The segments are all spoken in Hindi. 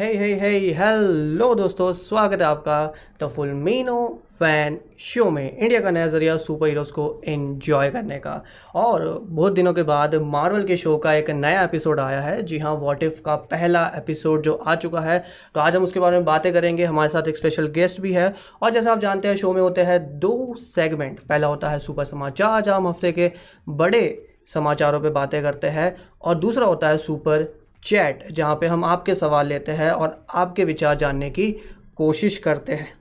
हे हे हे हेलो दोस्तों, स्वागत है आपका द फुल मीनो फ़ैन शो में इंडिया का नया ज़रिया सुपर हीरोज़ को एंजॉय करने का। और बहुत दिनों के बाद मार्वल के शो का एक नया एपिसोड आया है। जी हाँ वॉट इफ़ का पहला एपिसोड जो आ चुका है। तो आज हम उसके बारे में बातें करेंगे। हमारे साथ एक स्पेशल गेस्ट भी है। और जैसा आप जानते हैं शो में होते हैं दो सेगमेंट पहला होता है सुपर समाचार, जहाँ हम हफ़्ते के बड़े समाचारों पर बातें करते हैं। और दूसरा होता है सुपर चैट, जहाँ पे हम आपके सवाल लेते हैं और आपके विचार जानने की कोशिश करते हैं।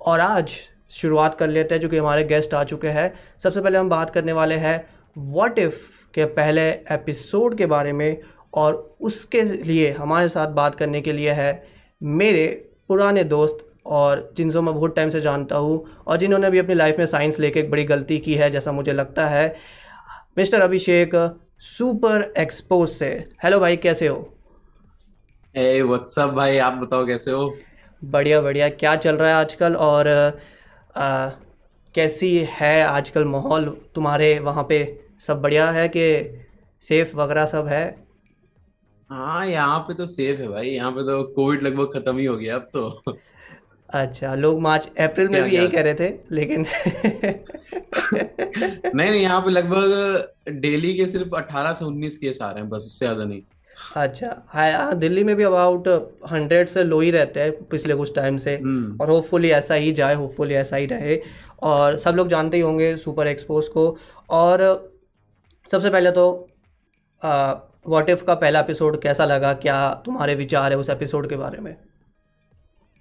और आज शुरुआत कर लेते हैं, जो कि हमारे गेस्ट आ चुके हैं। सबसे पहले हम बात करने वाले हैं व्हाट इफ़ के पहले एपिसोड के बारे में और उसके लिए हमारे साथ बात करने के लिए है मेरे पुराने दोस्त और जिनको मैं बहुत टाइम से जानता हूँ और जिन्होंने भी अपनी लाइफ में साइंस लेके एक बड़ी गलती की है, जैसा मुझे लगता है। मिस्टर अभिषेक सुपर एक्सपोज से। हेलो भाई कैसे हो? ए व्हाट्सअप भाई? आप बताओ कैसे हो? बढ़िया बढ़िया। क्या चल रहा है आजकल? और आ, कैसी है आजकल माहौल? तुम्हारे वहाँ पे सब बढ़िया है कि सेफ़ वगैरह सब है? हाँ यहाँ पे तो सेफ़ है भाई। यहाँ पे तो कोविड लगभग खत्म ही हो गया अब तो। अच्छा लोग मार्च अप्रैल में भी यही कह रहे थे लेकिन नहीं नहीं यहाँ पे लगभग डेली के सिर्फ़ 18 से 19 केस आ रहे हैं बस उससे ज़्यादा नहीं। अच्छा हाँ दिल्ली में भी अबाउट हंड्रेड से लो ही रहते हैं पिछले कुछ टाइम से। हम्म। और होपफुली ऐसा ही जाए होपफुली ऐसा ही रहे। और सब लोग जानते ही होंगे सुपर एक्सपोज को। और सबसे पहले तो वॉट इफ़ का पहला एपिसोड कैसा लगा? क्या तुम्हारे विचार है उस एपिसोड के बारे में?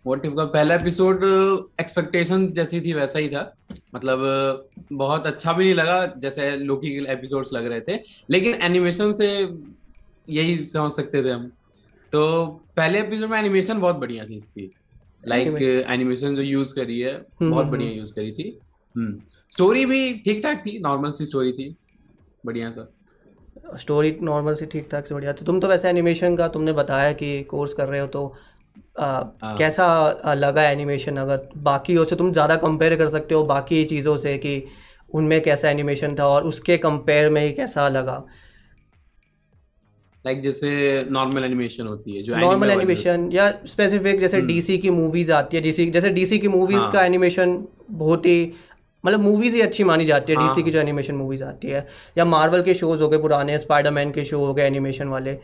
वॉट इफ़ का पहला एपिसोड एक्सपेक्टेशन जैसी थी वैसा ही था। मतलब बहुत अच्छा भी नहीं लगा जैसे लोकी के एपिसोड्स लग रहे थे। लेकिन एनिमेशन से यही समझ सकते थे हम। तो पहले एपिसोड में एनिमेशन बहुत बढ़िया थी इसकी। लाइक like, एनिमेशन जो यूज़ करी है हम्म, बहुत हम्म, बढ़िया यूज़ हम्म। करी थी। स्टोरी भी ठीक ठाक थी नॉर्मल सी स्टोरी थी। बढ़िया सा स्टोरी नॉर्मल सी ठीक ठाक से बढ़िया थी। तुम तो वैसे एनिमेशन का तुमने बताया कि कोर्स कर रहे हो तो आ, हाँ। कैसा लगा एनिमेशन अगर बाकी से तुम ज़्यादा कंपेयर कर सकते हो बाकी चीज़ों से कि उनमें कैसा एनिमेशन था और उसके कंपेयर में ही कैसा लगा लाइक like जैसे नॉर्मल एनिमेशन होती है जो नॉर्मल एनिमेशन या स्पेसिफिक जैसे डीसी हम्म। की मूवीज़ आती है डीसी जैसे डीसी की मूवीज़ हाँ. का एनिमेशन बहुत ही मतलब मूवीज़ ही अच्छी मानी जाती है डीसी हाँ। की जो एनिमेशन मूवीज़ आती है या मार्वल के शोज़ हो गए पुराने स्पाइडरमैन के शो हो गए एनिमेशन वाले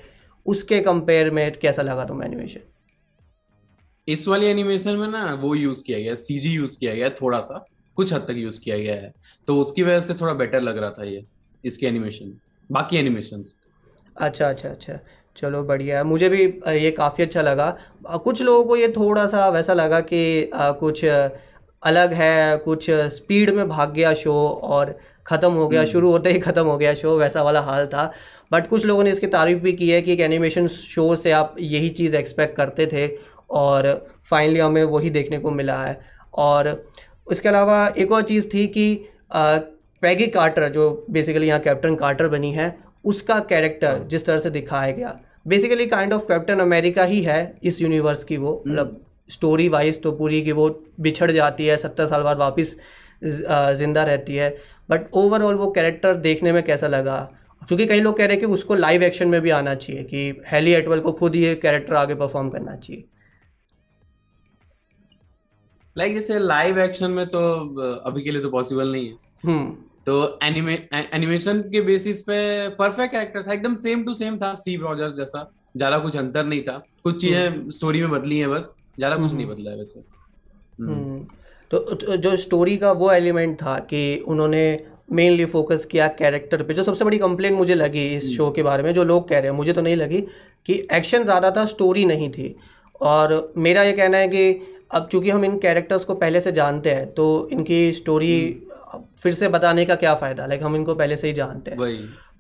उसके कंपेयर में कैसा लगा तुम्हें एनिमेशन इस वाली एनिमेशन में ना वो यूज़ किया गया सीजी यूज़ किया गया थोड़ा सा कुछ हद तक यूज़ किया गया है। तो उसकी वजह से थोड़ा बेटर लग रहा था ये इसकी एनिमेशन बाकी एनिमेशन अच्छा अच्छा अच्छा। चलो बढ़िया मुझे भी ये काफ़ी अच्छा लगा। कुछ लोगों को ये थोड़ा सा वैसा लगा कि कुछ अलग है कुछ स्पीड में भाग गया शो और ख़त्म हो गया हम्म। शुरू होते ही ख़त्म हो गया शो वैसा वाला हाल था। बट कुछ लोगों ने इसकी तारीफ़ भी की है कि एक एनिमेशन शो से आप यही चीज़ एक्सपेक्ट करते थे। और फाइनली हमें वही देखने को मिला है और उसके अलावा एक और चीज़ थी कि पैगी कार्टर जो बेसिकली यहाँ कैप्टन कार्टर बनी है उसका कैरेक्टर हाँ। जिस तरह से दिखाया गया basically kind of captain America ही है इस यूनिवर्स की वो हम्म। मतलब स्टोरी वाइज तो पूरी की वो बिछड़ जाती है सत्तर साल बाद वापस ज़िंदा रहती है बट ओवरऑल वो कैरेक्टर देखने में कैसा लगा क्योंकि कई लोग कह रहे हैं कि उसको लाइव एक्शन में भी आना चाहिए कि हेली एटवल को खुद ये कैरेक्टर आगे परफॉर्म करना चाहिए लाइक जैसे लाइव एक्शन में तो अभी के लिए तो पॉसिबल नहीं है। हम्म। तो एनिमे एनिमेशन के बेसिस पे परफेक्ट कैरेक्टर था एकदम सेम टू सेम था स्टीव रॉजर्स जैसा। ज़्यादा कुछ अंतर नहीं था। कुछ चीज़ें स्टोरी हम्म। में बदली हैं बस ज़्यादा कुछ नहीं हम्म। बदला है वैसे। हम्म। तो जो स्टोरी का वो एलिमेंट था कि उन्होंने मेनली फोकस किया कैरेक्टर पे जो सबसे बड़ी कंप्लेंट मुझे लगी इस शो के बारे में जो लोग कह रहे हैं मुझे तो नहीं लगी कि एक्शन ज़्यादा था स्टोरी नहीं थी। और मेरा ये कहना है कि अब चूँकि हम इन कैरेक्टर्स को पहले से जानते हैं तो इनकी स्टोरी हम्म। फिर से बताने का क्या फ़ायदा? लाइक हम इनको पहले से ही जानते हैं।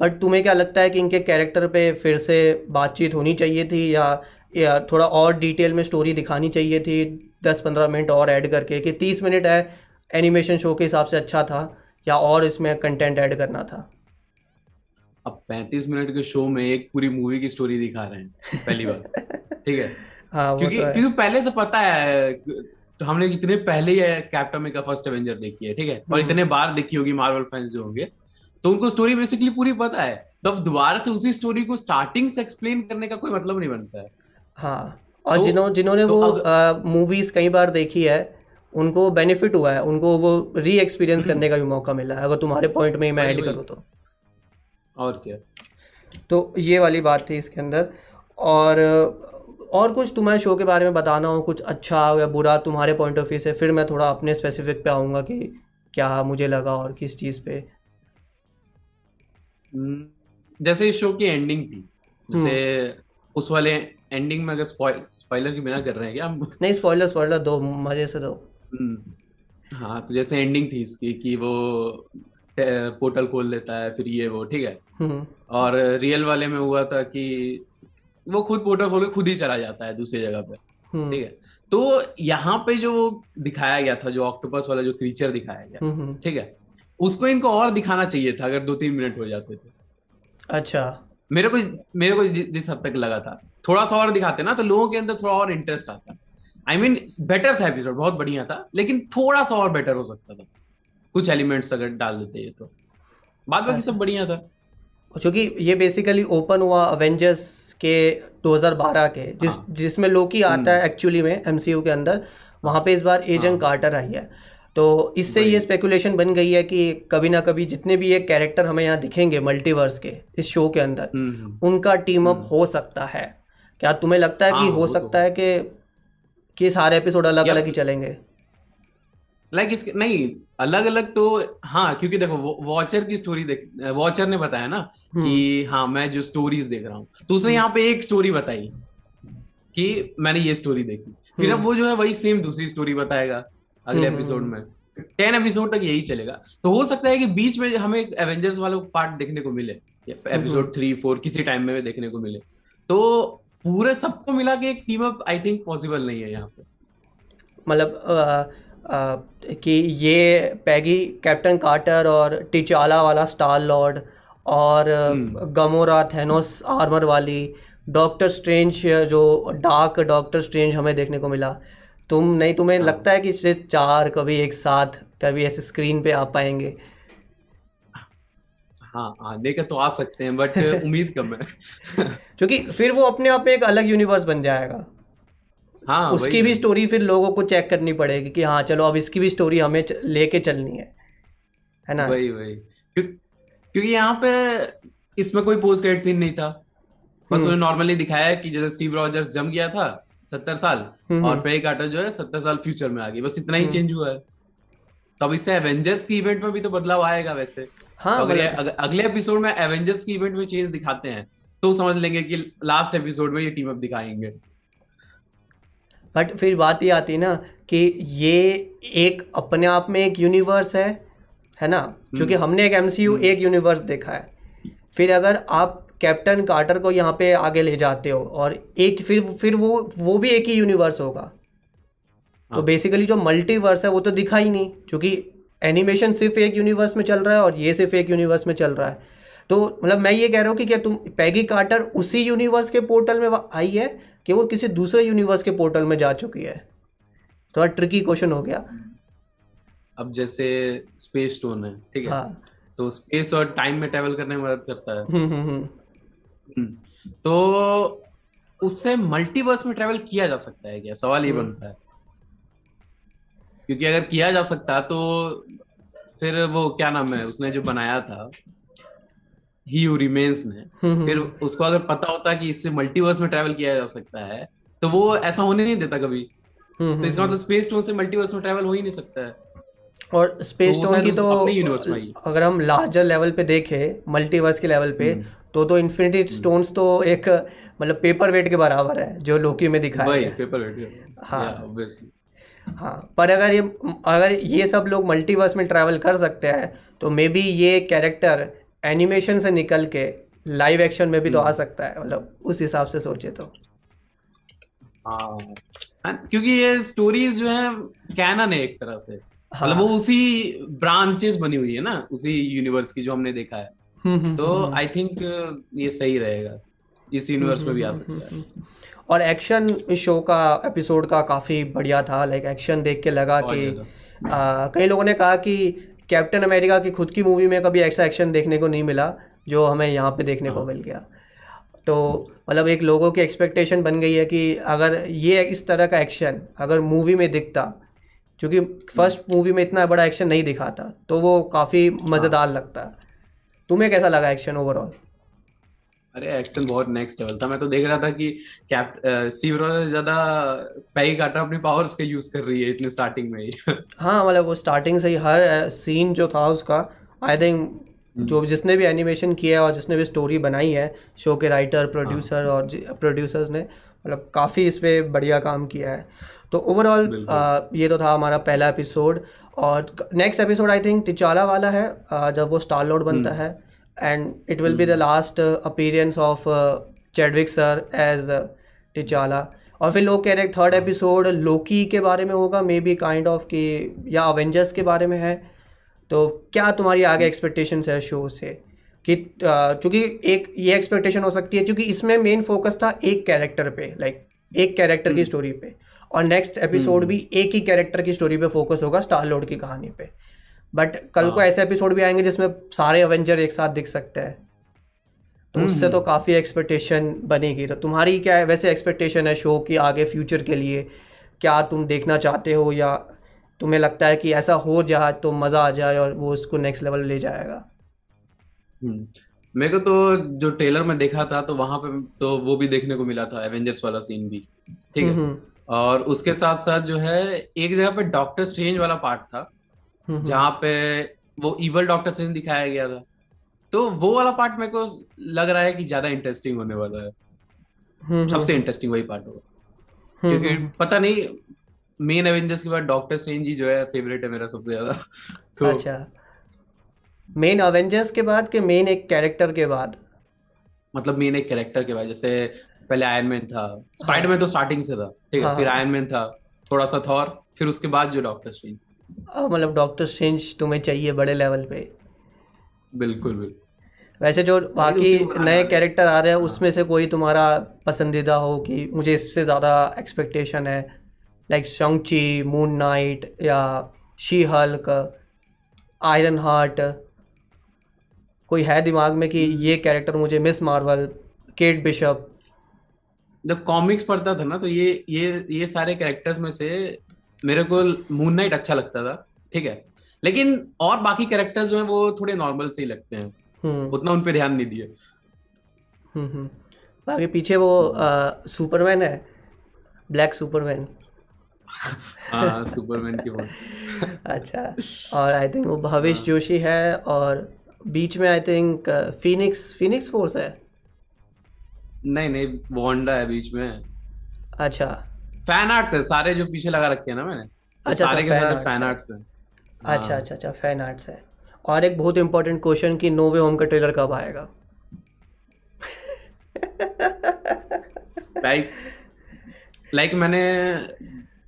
बट तुम्हें क्या लगता है कि इनके कैरेक्टर पे फिर से बातचीत होनी चाहिए थी या या थोड़ा और डिटेल में स्टोरी दिखानी चाहिए थी दस पंद्रह मिनट और ऐड करके कि तीस मिनट है एनिमेशन शो के हिसाब से अच्छा था या और इसमें कंटेंट ऐड करना था? अब पैंतीस मिनट के शो में एक पूरी मूवी की स्टोरी दिखा रहे हैं पहली बार ठीक है? हाँ, क्योंकि तो क्योंकि पहले से पता है तो हमने इतने पहले ही कैप्टन अमेरिका फ़र्स्ट एवेंजर देखी है ठीक है? और हम्म। इतने बार देखी होगी मार्वल फैंस जो होंगे तो उनको स्टोरी बेसिकली पूरी पता है। तो अब दोबारा से उसी स्टोरी को स्टार्टिंग से एक्सप्लेन करने का कोई मतलब नहीं बनता है। हाँ और तो- जिन्हों जिन्होंने तो वो मूवीज़ कई बार देखी है उनको बेनिफिट हुआ है उनको वो री एक्सपीरियंस करने का भी मौका मिला है अगर तुम्हारे पॉइंट में ही मैं ऐड करूँ तो। और क्या? तो ये वाली बात थी इसके अंदर और और कुछ तुम्हारे शो के बारे में बताना हो कुछ अच्छा या बुरा तुम्हारे पॉइंट ऑफ़ व्यू से फिर मैं थोड़ा अपने स्पेसिफिक पे आऊँगा कि क्या मुझे लगा और किस चीज़ पे। हम्म, जैसे इस शो की एंडिंग थी जैसे उस वाले एंडिंग में अगर स्पॉइलर की बिना कर रहे हैं क्या हम? नहीं स्पॉइलर स्पॉइलर दो मज़े से दो। हम्म, हाँ तो जैसे एंडिंग थी इसकी कि वो पोर्टल खोल लेता है फिर ये वो ठीक है। हम्म। और रियल वाले में हुआ था कि वो खुद पोर्टल खोल के खुद ही चला जाता है दूसरी जगह पे। हम्म। ठीक है? तो यहाँ पे जो दिखाया गया था जो ऑक्टोपस वाला जो क्रीचर दिखाया गया हम्म, हम्म, ठीक है? उसको इनको और दिखाना चाहिए था अगर दो तीन मिनट हो जाते थे अच्छा। मेरे को मेरे को जि, जिस हद तक लगा था। थोड़ा सा और दिखाते ना तो लोगों के अंदर थोड़ा और इंटरेस्ट आता। आई मीन बेटर था एपिसोड बहुत बढ़िया था लेकिन थोड़ा सा और बेटर हो सकता था। कुछ एलिमेंट्स अगर डाल देते ये तो। बाद बाकी सब बढ़िया था। क्योंकि ये बेसिकली ओपन हुआ अवेंजर्स के 2012 के जिस हाँ। जिसमें लोकी आता है एक्चुअली में एमसीयू के अंदर वहाँ पे इस बार एजेंट हाँ। कार्टर आई है। तो इससे ये स्पेकुलेशन बन गई है कि कभी ना कभी जितने भी ये कैरेक्टर हमें यहाँ दिखेंगे मल्टीवर्स के इस शो के अंदर हम्म हम्म। उनका टीम अप हो सकता है। क्या तुम्हें लगता है कि हाँ, हो तो सकता है कि कि सारे एपिसोड अलग अलग ही चलेंगे? लाइक इसके नहीं अलग अलग तो हाँ क्योंकि देखो वॉचर की स्टोरी देख वॉचर ने बताया ना हम्म। कि हाँ मैं जो स्टोरीज देख रहा हूँ। तो उसने यहाँ पे एक स्टोरी बताई कि मैंने ये स्टोरी देखी। फिर अब हम्म। वो जो है वही सेम दूसरी स्टोरी बताएगा अगले एपिसोड हम्म, में। टेन एपिसोड तक यही चलेगा। तो हो सकता है कि बीच में हमें एवेंजर्स वाला पार्ट देखने को मिले। एपिसोड थ्री फोर किसी टाइम में देखने को मिले। तो पूरे सबको मिला के एक team up I think possible नहीं है यहाँ पे। मतलब कि ये पैगी कैप्टन कार्टर और टिचाला वाला स्टार लॉर्ड और। गमोरा थेनोस आर्मर वाली डॉक्टर स्ट्रेंज जो डार्क डॉक्टर स्ट्रेंज हमें देखने को मिला तुम नहीं तुम्हें हाँ। लगता है कि इससे चार कभी एक साथ कभी ऐसे स्क्रीन पे आ पाएँगे हाँ आने का तो आ सकते हैं बट उम्मीद कम है क्योंकि फिर वो अपने आप में एक अलग यूनिवर्स बन जाएगा हाँ उसकी भी स्टोरी फिर लोगों को चेक करनी पड़ेगी कि हाँ चलो अब इसकी भी स्टोरी हमें लेके चलनी है। है ना? वही वही। क्यों, क्योंकि यहाँ पे इसमें कोई पोस्ट क्रेडिट सीन नहीं था। बस हम्म। उन्हें नॉर्मली दिखाया कि जैसे स्टीव रॉजर्स जम गया था सत्तर साल हम्म, और हम्म। पेई कार्टर जो है सत्तर साल फ्यूचर में आ गई। बस इतना ही हम्म। चेंज हुआ है। तो अब इससे एवेंजर्स की इवेंट में भी तो बदलाव आएगा वैसे। हाँ तो अगर अगले एपिसोड में एवेंजर्स की इवेंट में चेंज दिखाते हैं। तो समझ लेंगे कि लास्ट एपिसोड में ये टीम अप दिखाएँगे। बट फिर बात ये आती है ना कि ये एक अपने आप में एक यूनिवर्स है है ना? क्योंकि हमने एक एमसीयू एक यूनिवर्स देखा है। फिर अगर आप कैप्टन कार्टर को यहाँ पे आगे ले जाते हो और एक फिर फिर वो वो भी एक ही यूनिवर्स होगा। तो हाँ। बेसिकली जो मल्टीवर्स है वो तो दिखा ही नहीं क्योंकि एनिमेशन सिर्फ़ एक यूनिवर्स में चल रहा है और ये सिर्फ़ एक यूनिवर्स में चल रहा है। तो मतलब मैं ये कह रहा हूँ कि क्या तुम पैगी कार्टर उसी यूनिवर्स के पोर्टल में आई है? कि वो किसी दूसरे यूनिवर्स के पोर्टल में जा चुकी है। थोड़ा ट्रिकी क्वेश्चन हो गया। अब जैसे स्पेस स्टोन है ठीक है? हाँ। तो स्पेस और टाइम में ट्रेवल करने में मदद करता है। हम्म हम्म हम्म। तो उससे मल्टीवर्स में ट्रेवल किया जा सकता है क्या? सवाल ये। बनता है। क्योंकि अगर किया जा सकता तो फिर वो क्या नाम है? उसने जो बनाया था ही हु रिमेन्स ने हम्म, फिर हम्म, उसको अगर पता होता कि इससे मल्टीवर्स में ट्रेवल किया जा सकता है तो वो ऐसा होने नहीं देता कभी। हम्म, तो इसका मतलब स्पेस स्टोन से मल्टीवर्स में ट्रेवल हो ही नहीं सकता है। और स्पेस तो वो स्टोन की तो universe में। अगर हम लार्जर लेवल पे देखें मल्टीवर्स के लेवल पे। तो तो इन्फिनिटी स्टोन्स तो एक मतलब पेपर वेट के बराबर है जो लोकी में दिखाया है पेपर वेट हाँ। ऑब्वियसली हाँ पर अगर ये अगर ये सब लोग मल्टीवर्स में ट्रैवल कर सकते हैं तो मे बी ये कैरेक्टर एनिमेशन से निकल के लाइव एक्शन में भी तो आ सकता है मतलब उस हिसाब से सोचे तो। हाँ। हाँ, क्योंकि ये स्टोरीज जो है कैनन है एक तरह से। हाँ। मतलब वो उसी ब्रांचेस बनी हुई है ना उसी यूनिवर्स की जो हमने देखा है। हम्म, हम्म, तो हम्म, आई थिंक ये सही रहेगा। इस यूनिवर्स में भी आ सकता है। और एक्शन शो का एपिसोड का काफ़ी बढ़िया था लाइक एक्शन देख के लगा कि आ, कई लोगों ने कहा कि कैप्टन अमेरिका की खुद की मूवी में कभी ऐसा एक्शन देखने को नहीं मिला जो हमें यहाँ पे देखने को हाँ। मिल गया। तो मतलब एक लोगों की एक्सपेक्टेशन बन गई है कि अगर ये इस तरह का एक्शन अगर मूवी में दिखता क्योंकि फ़र्स्ट मूवी में इतना बड़ा एक्शन नहीं दिखाता तो वो काफ़ी मज़ेदार लगता। तुम्हें कैसा लगा एक्शन ओवरऑल अरे एक्शन बहुत नेक्स्ट लेवल था। मैं तो देख रहा था कि कैप स्टीव रॉजर ज़्यादा पैई काटा अपनी पावर्स का यूज़ कर रही है इतने स्टार्टिंग में ही। हाँ मतलब वो स्टार्टिंग से ही हर सीन जो था उसका आई थिंक जो जिसने भी एनिमेशन किया है और जिसने भी स्टोरी बनाई है शो के राइटर प्रोड्यूसर हाँ। और प्रोड्यूसर्स ने मतलब काफ़ी इस पर बढ़िया काम किया है। तो ओवरऑल ये तो था हमारा पहला एपिसोड और next episode I think T'Challa वाला है जब वो स्टार लोड बनता हम्म। है and it will be the last appearance of Chadwick sir as T'Challa और फिर लोग कह रहे हैं थर्ड एपिसोड लोकी के बारे में होगा मे बी काइंड ऑफ़ कि या अवेंजर्स के बारे में है। तो क्या तुम्हारी आगे एक्सपेक्टेशन है शो से? कि चूँकि एक ये एक्सपेक्टेशन हो सकती है क्योंकि इसमें मेन फोकस था एक कैरेक्टर पे लाइक एक कैरेक्टर की स्टोरी हम्म। पे। और नेक्स्ट एपिसोड। भी एक ही कैरेक्टर की स्टोरी पे फोकस होगा स्टार लोड की कहानी पे। बट कल को हाँ। ऐसे एपिसोड भी आएँगे जिसमें सारे अवेंजर एक साथ दिख सकते हैं। तो उससे हम्म। तो काफ़ी एक्सपेक्टेशन बनेगी। तो तुम्हारी क्या है? वैसे एक्सपेक्टेशन है शो की आगे फ्यूचर के लिए। क्या तुम देखना चाहते हो या तुम्हें लगता है कि ऐसा हो जाए तो मज़ा आ जाए और वो उसको नेक्स्ट लेवल ले जाएगा? हम्म। मेरे को तो जो ट्रेलर में देखा था तो वहाँ पे तो वो भी देखने को मिला था एवेंजर्स वाला सीन भी। ठीक है? हम्म, और उसके साथ साथ जो है एक जगह पे डॉक्टर स्ट्रेंज वाला पार्ट था। जहाँ पे वो इवल डॉक्टर स्ट्रेंज दिखाया गया था। तो वो वाला पार्ट मेरे को लग रहा है कि ज़्यादा इंटरेस्टिंग होने वाला है। सबसे इंटरेस्टिंग वही पार्ट होगा। क्योंकि पता नहीं मेन एवेंजर्स के बाद डॉक्टर स्ट्रेंज ही जो है फेवरेट है मेरा सबसे ज़्यादा। तो अच्छा। मेन एवेंजर्स के बाद के मेन एक कैरेक्टर के बाद? मतलब मेन एक कैरेक्टर के बाद जैसे पहले आयरन मैन था। स्पाइडरमैन हाँ। तो स्टार्टिंग से था ठीक है? हाँ। फिर आयरन मैन था थोड़ा सा थॉर फिर उसके बाद जो डॉक्टर स्ट्रेंज मतलब डॉक्टर स्ट्रेंज तुम्हें चाहिए बड़े लेवल पे। बिल्कुल बिल्कुल। वैसे जो बाकी नए कैरेक्टर आ रहे हैं उसमें से कोई तुम्हारा पसंदीदा हो कि मुझे इससे ज़्यादा एक्सपेक्टेशन है? Like Shang Chi moon knight या शी हल्क आयरन हार्ट कोई है दिमाग में कि ये कैरेक्टर मुझे मिस मार्वल केट बिशप जब कॉमिक्स पढ़ता था ना तो ये ये ये सारे कैरेक्टर्स में से मेरे को मून नाइट अच्छा लगता था ठीक है। लेकिन और बाकी कैरेक्टर्स जो है वो थोड़े नॉर्मल से ही लगते हैं। हम्म। उतना उन पे ध्यान नहीं दिए। हम्म, हम्म। बाकी पीछे वो सुपरमैन है ब्लैक सुपरमैन हाँ सुपरमैन की वो। अच्छा और आई थिंक वो भविष्य हाँ। जोशी है और बीच में I think Phoenix Phoenix force है। नहीं नहीं वोंडा है बीच में। अच्छा। फ़ैन आर्ट्स है सारे जो पीछे लगा रखे हैं ना मैंने। अच्छा सारे अच्छा, के सारे फ़ैन आर्ट्स हैं। अच्छा हाँ। अच्छा अच्छा फ़ैन आर्ट्स है। और एक बहुत इंपॉर्टेंट क्वेश्चन कि नो वे होम का ट्रेलर कब आएगा? लाइक लाइक मैंने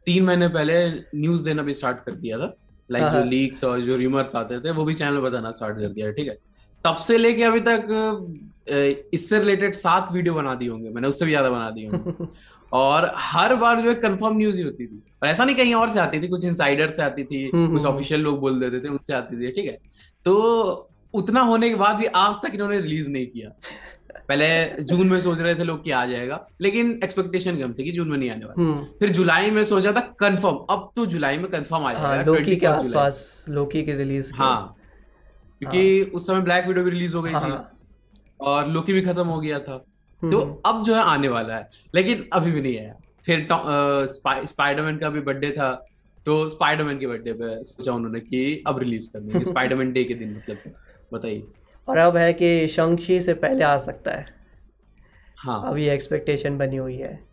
तीन महीने पहले न्यूज़ देना भी स्टार्ट कर दिया था। लाइक like हाँ, जो लीक्स हाँ। और जो रिमर्स आते थे वो भी चैनल बताना स्टार्ट कर दिया ठीक है? तब से लेके अभी तक इससे रिलेटेड सात वीडियो बना दिए होंगे। मैंने उससे भी ज़्यादा बना दिए होंगे। और हर बार जो है कंफर्म न्यूज़ ही होती थी। और ऐसा नहीं कहीं और से आती थी कुछ इनसाइडर से आती थी हम्म, कुछ ऑफिशियल हम्म, हम्म। लोग बोल देते थे उनसे आती थी ठीक है? तो उतना होने के बाद भी आज तक इन्होंने रिलीज़ नहीं किया। पहले जून में सोच रहे थे लोग कि आ जाएगा लेकिन एक्सपेक्टेशन कम थी कि जून में नहीं आने वाला। फिर जुलाई में सोचा था कंफर्म अब तो जुलाई में कंफर्म आ जाएगा हाँ, लोकी के आसपास लोकी की रिलीज़ हाँ क्योंकि हाँ. उस समय ब्लैक विडो भी रिलीज़ हो गई हाँ. थी और लोकी भी खत्म हो गया था। तो अब जो है आने वाला है। लेकिन अभी भी नहीं आया फिर स्पाइडरमैन का भी बर्थडे था। तो स्पाइडरमैन के बर्थडे पे सोचा उन्होंने कि अब रिलीज़ कर देंगे। स्पाइडरमैन डे के दिन मतलब बताइए। और अब है कि शंक्षी से पहले आ सकता है। हाँ। अभी एक्सपेक्टेशन बनी हुई है।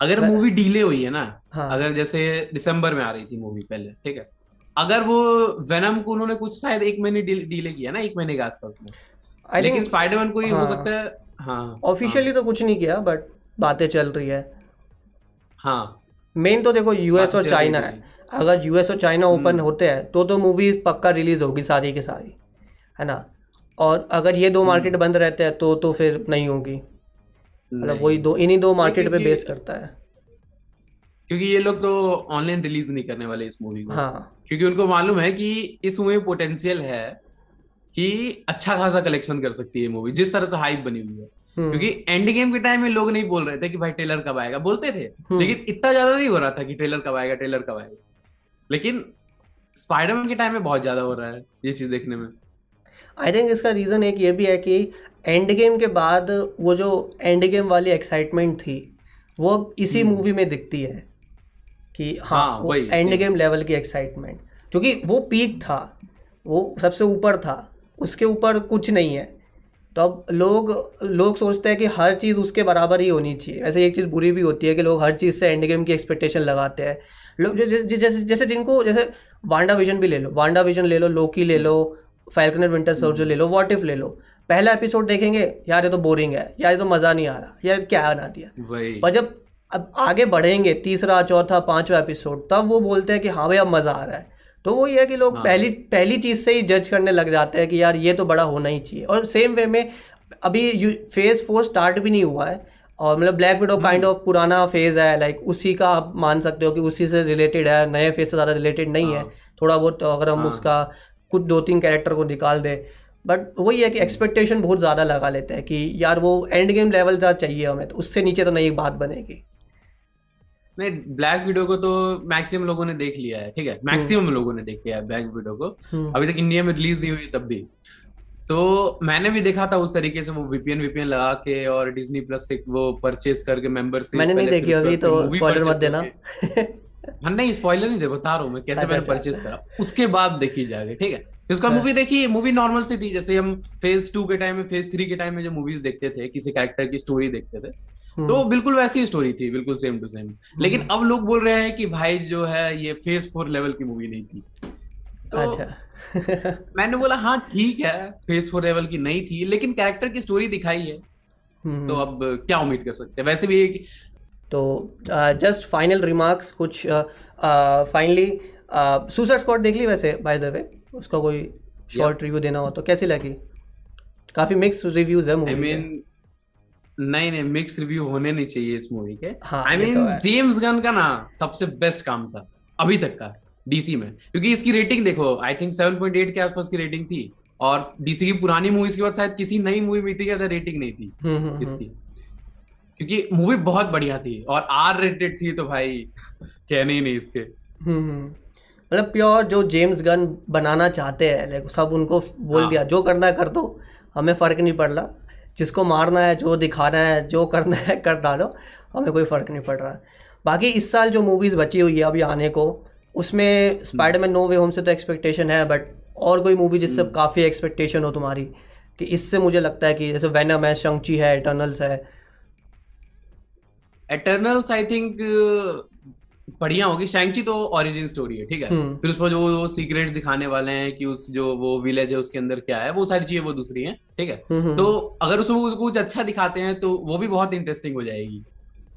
अगर मूवी डीले हुई है ना हाँ. अगर जैसे दिसंबर में आ रही थी मूवी पहले ठीक है? अगर वो वेनम को उन्होंने कुछ शायद एक महीने डीले किया ना एक महीने के आसपास में। लेकिन स्पाइडरमैन को ही हाँ, हो। सकता है हाँ ऑफिशियली हाँ. तो कुछ नहीं किया बट बातें चल रही है। हाँ। मेन तो देखो यूएस और चाइना है। अगर यूएस और चाइना ओपन हम्म। होते हैं तो तो मूवी पक्का रिलीज़ होगी सारी की सारी है ना? और अगर ये दो मार्केट हम्म। बंद रहते हैं तो तो फिर नहीं होगी। मतलब वही दो इन्हीं दो मार्केट पे बेस करता है। क्योंकि ये लोग तो ऑनलाइन रिलीज़ नहीं करने वाले इस मूवी को। हाँ। क्योंकि उनको मालूम है कि इस मूवी में पोटेंशियल है कि अच्छा खासा कलेक्शन कर सकती है मूवी जिस तरह से हाइप बनी हुई है। हम्म। क्योंकि एंड गेम के टाइम में लोग नहीं बोल रहे थे कि भाई ट्रेलर कब आएगा बोलते थे। हम्म। लेकिन इतना ज़्यादा नहीं हो रहा था कि ट्रेलर कब आएगा ट्रेलर कब आएगा। लेकिन स्पाइडरमैन के टाइम में बहुत ज़्यादा हो रहा है ये चीज़ देखने में। आई थिंक इसका रीज़न एक ये भी है कि एंड गेम के बाद वो जो एंड गेम वाली एक्साइटमेंट थी वो अब इसी हम्म। मूवी में दिखती है कि हाँ, हाँ, वही, एंड गेम लेवल की एक्साइटमेंट क्योंकि वो पीक था वो सबसे ऊपर था। उसके ऊपर कुछ नहीं है। तो अब लोग लोग सोचते हैं कि हर चीज़ उसके बराबर ही होनी चाहिए। वैसे एक चीज़ बुरी भी होती है कि लोग हर चीज़ से एंड गेम की एक्सपेक्टेशन लगाते हैं। लोग जैसे जैसे जैसे जिनको जैसे वांडा विजन भी ले लो। वांडा विजन ले लो लोकी ले लो फैल्कन एंड विंटर सोल्जर ले लो वॉट इफ़ ले लो। पहला एपिसोड देखेंगे यार ये तो बोरिंग है यार ये तो मज़ा नहीं आ रहा यार क्या बना दिया। और जब अब आगे बढ़ेंगे तीसरा चौथा पांचवा एपिसोड तब वो बोलते हैं कि हाँ भाई अब मज़ा आ रहा है। तो वो ये है कि लोग हाँ। पहली पहली चीज़ से ही जज करने लग जाते हैं कि यार ये तो बड़ा होना ही चाहिए और सेम वे में अभी फ़ेज़ फोर स्टार्ट भी नहीं हुआ है और मतलब ब्लैक विडो काइंड ऑफ़ पुराना फ़ेज़ है लाइक उसी का आप मान सकते हो कि उसी से रिलेटेड है नए फ़ेज़ से ज़्यादा रिलेटेड नहीं है हाँ। थोड़ा बहुत अगर हम हाँ। उसका कुछ दो तीन कैरेक्टर को निकाल दें बट वही है कि एक्सपेक्टेशन बहुत ज़्यादा लगा लेते हैं कि यार वो एंड गेम लेवल ज़्यादा चाहिए हमें तो उससे नीचे तो नहीं बात बनेगी नहीं ब्लैक वीडियो को तो मैक्सिमम लोगों ने देख लिया है ठीक है? मैक्सिमम लोगों ने देख लिया है ब्लैक वीडियो को। हम्म। अभी तक इंडिया में रिलीज़ नहीं हुई तब भी। तो मैंने भी देखा था उस तरीके से वो वीपीएन वीपीएन लगा के और डिज्नी प्लस से वो परचेस करके मेंबरशिप मैंने नहीं देखी अभी तो स्पॉइलर मत देना। हाँ नहीं स्पॉइलर नहीं दे बता रहा हूँ मैं कैसे अच्छा, मैंने अच्छा, परचेस करा। उसके बाद देखी जाएगी ठीक है? उसका हाँ। मूवी देखी मूवी नॉर्मल सी थी जैसे हम फ़ेज़ टू के टाइम में फ़ेज़ थ्री के टाइम में जो मूवीज़ देखते थे किसी कैरेक्टर की स्टोरी देखते थे। तो बिल्कुल वैसी स्टोरी थी बिल्कुल सेम टू सेम लेकिन अब लोग बोल रहे हैं कि भाई जो है ये फ़ेज़ फोर लेवल की मूवी नहीं थी। तो अच्छा। मैंने बोला हाँ ठीक है फ़ेज़ फोर लेवल की नहीं थी लेकिन कैरेक्टर की स्टोरी दिखाई है। हम्म। तो अब क्या उम्मीद कर सकते हैं? वैसे भी एक तो जस्ट फाइनल रिमार्क्स कुछ फाइनली सुसाइड स्पॉट देख ली वैसे बाय द वे उसका कोई शॉर्ट रिव्यू देना हो तो कैसी लगी? काफ़ी मिक्स रिव्यूज़ है आई मूवी मीन नहीं नहीं मिक्स रिव्यू होने नहीं चाहिए इस मूवी के आई मीन। जेम्स गन का ना सबसे बेस्ट काम था अभी तक का डीसी में क्योंकि इसकी रेटिंग देखो आई थिंक 7.8 के आसपास की रेटिंग थी और डीसी की पुरानी मूवीज़ के बाद शायद किसी नई मूवी में इतनी ज़्यादा रेटिंग नहीं थी हम्म, हम्म, हम्म। इसकी क्योंकि मूवी बहुत बढ़िया थी और आर रेटेड थी तो भाई कहने ही नहीं इसके। मतलब प्योर जो जेम्स गन बनाना चाहते हैं लाइक सब उनको बोल हाँ। दिया जो करना है कर दो हमें फ़र्क नहीं पड़ रहा जिसको मारना है जो दिखाना है जो करना है कर डालो। हमें कोई फ़र्क नहीं पड़ रहा। बाकी इस साल जो मूवीज़ बची हुई है अभी आने को उसमें स्पाइडरमैन नो वे होम से तो एक्सपेक्टेशन है बट और कोई मूवी जिससे काफ़ी एक्सपेक्टेशन हो तुम्हारी कि इससे मुझे लगता है कि जैसे वैनम है शंची है इटर्नल्स है। एटर्नल्स आई थिंक बढ़िया होगी। शैंगची तो ओरिजिन स्टोरी है ठीक है? हम्म। फिर उस पर जो वो सीक्रेट्स दिखाने वाले हैं कि उस जो वो विलेज है उसके अंदर क्या है वो सारी चीज़ें वो दूसरी हैं ठीक है? हम्म, हम्म, तो अगर उसमें कुछ अच्छा दिखाते हैं तो वो भी बहुत इंटरेस्टिंग हो जाएगी।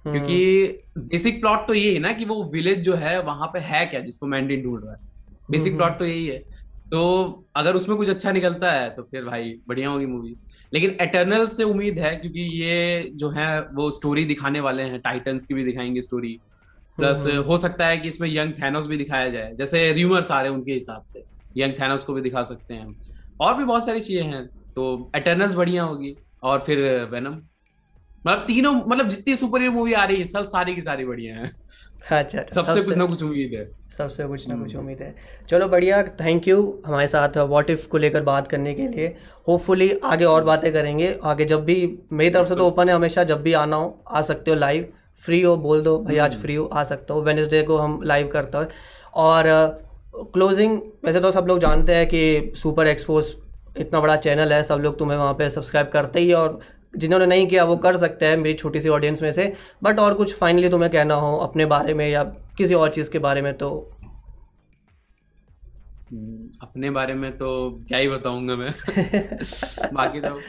क्योंकि बेसिक प्लॉट तो यही है ना कि वो विलेज जो है वहाँ पे है क्या जिसको मैंडिन ढूंढ रहा है। बेसिक। प्लॉट तो यही है। तो अगर उसमें कुछ अच्छा निकलता है तो फिर भाई बढ़िया होगी मूवी लेकिन एटर्नल से उम्मीद है क्योंकि ये जो है वो स्टोरी दिखाने वाले हैं टाइटन्स की भी दिखाएँगे स्टोरी प्लस हम्म। हो सकता है कि इसमें यंग थैनोस भी दिखाया जाए। जैसे र्यूमर्स आ रहे हैं उनके हिसाब से। यंग थैनोस को भी दिखा सकते हैं और भी बहुत सारी चीज़ें हैं। तो एटर्नल्स बढ़िया होगी। और फिर वेनम मतलब तीनों मतलब जितनी सुपर हीरो मूवी आ रही है सब सारी की सारी बढ़िया है। अच्छा अच्छा, सबसे कुछ ना कुछ उम्मीद है। सबसे कुछ ना कुछ हम्म। उम्मीद है। चलो बढ़िया। थैंक यू हमारे साथ वॉट इफ़ को लेकर बात करने के लिए। होपफुली आगे और बातें करेंगे। आगे जब भी मेरी तरफ़ से तो ओपन है हमेशा। जब भी आना हो आ सकते हो लाइव फ्री हो बोल दो भाई आज हम्म। फ्री हो आ सकता हो वेनसडे को हम लाइव करते हैं। और क्लोजिंग वैसे तो सब लोग जानते हैं कि सुपर एक्सपोज इतना बड़ा चैनल है सब लोग तुम्हें वहाँ पे सब्सक्राइब करते ही और जिन्होंने नहीं किया वो कर सकते हैं मेरी छोटी सी ऑडियंस में से। बट और कुछ फाइनली तुम्हें कहना हो अपने बारे में या किसी और चीज़ के बारे में तो। हम्म, अपने बारे में तो क्या ही बताऊँगा मैं। बाकी तो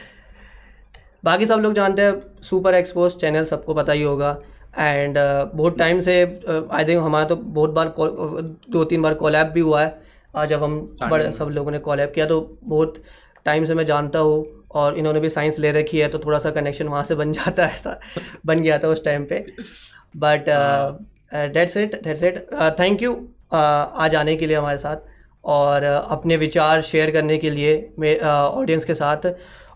बाकी सब लोग जानते हैं सुपर एक्सपोज चैनल सबको पता ही होगा। एंड बहुत टाइम से आई थिंक हमारा तो बहुत बार दो तीन बार कॉलैब भी हुआ है। आज जब हम बड़े सब लोगों ने कॉलैब किया तो बहुत टाइम से मैं जानता हूँ और इन्होंने भी साइंस ले रखी है तो थोड़ा सा कनेक्शन वहाँ से बन जाता है था बन गया था उस टाइम पे। But that's it that's it thank you आज आने के लिए हमारे साथ और uh, अपने विचार शेयर करने के लिए मे ऑडियंस के साथ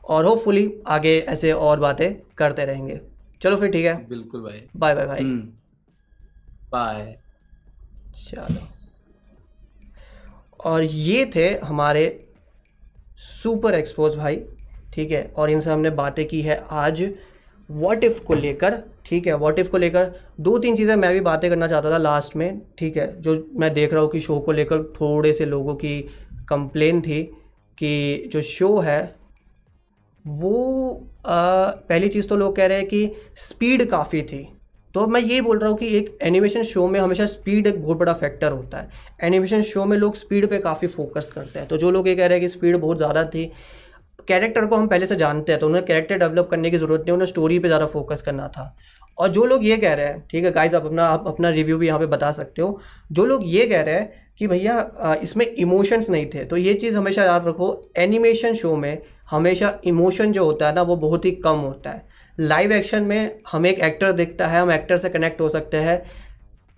और होपफुली आगे ऐसे और बातें करते रहेंगे। चलो फिर ठीक है। बिल्कुल भाई। बाय बाय भाई बाय चलो। और ये थे हमारे सुपर एक्सपोज भाई ठीक है? और इनसे हमने बातें की है आज वॉट इफ़ को लेकर ठीक है? वॉट इफ़ को लेकर दो तीन चीज़ें मैं भी बातें करना चाहता था लास्ट में ठीक है? जो मैं देख रहा हूँ कि शो को लेकर थोड़े से लोगों की कंप्लेन थी कि जो शो है वो आ, पहली चीज़ तो लोग कह रहे हैं कि स्पीड काफ़ी थी। तो मैं ये बोल रहा हूँ कि एक एनिमेशन शो में हमेशा स्पीड एक बहुत बड़ा फैक्टर होता है। एनिमेशन शो में लोग स्पीड पे काफ़ी फोकस करते हैं। तो जो लोग ये कह रहे हैं कि स्पीड बहुत ज़्यादा थी कैरेक्टर को हम पहले से जानते हैं तो उन्हें कैरेक्टर डेवलप करने की ज़रूरत नहीं उन्हें स्टोरी पे ज़्यादा फोकस करना था। और जो लोग ये कह रहे हैं ठीक है गाइज़ आप अपना आप अपना रिव्यू भी यहाँ पे बता सकते हो। जो लोग ये कह रहे हैं कि भैया इसमें इमोशंस नहीं थे तो ये चीज़ हमेशा याद रखो एनिमेशन शो में हमेशा इमोशन जो होता है ना वो बहुत ही कम होता है। लाइव एक्शन में हमें एक एक्टर दिखता है हम एक्टर से कनेक्ट हो सकते हैं।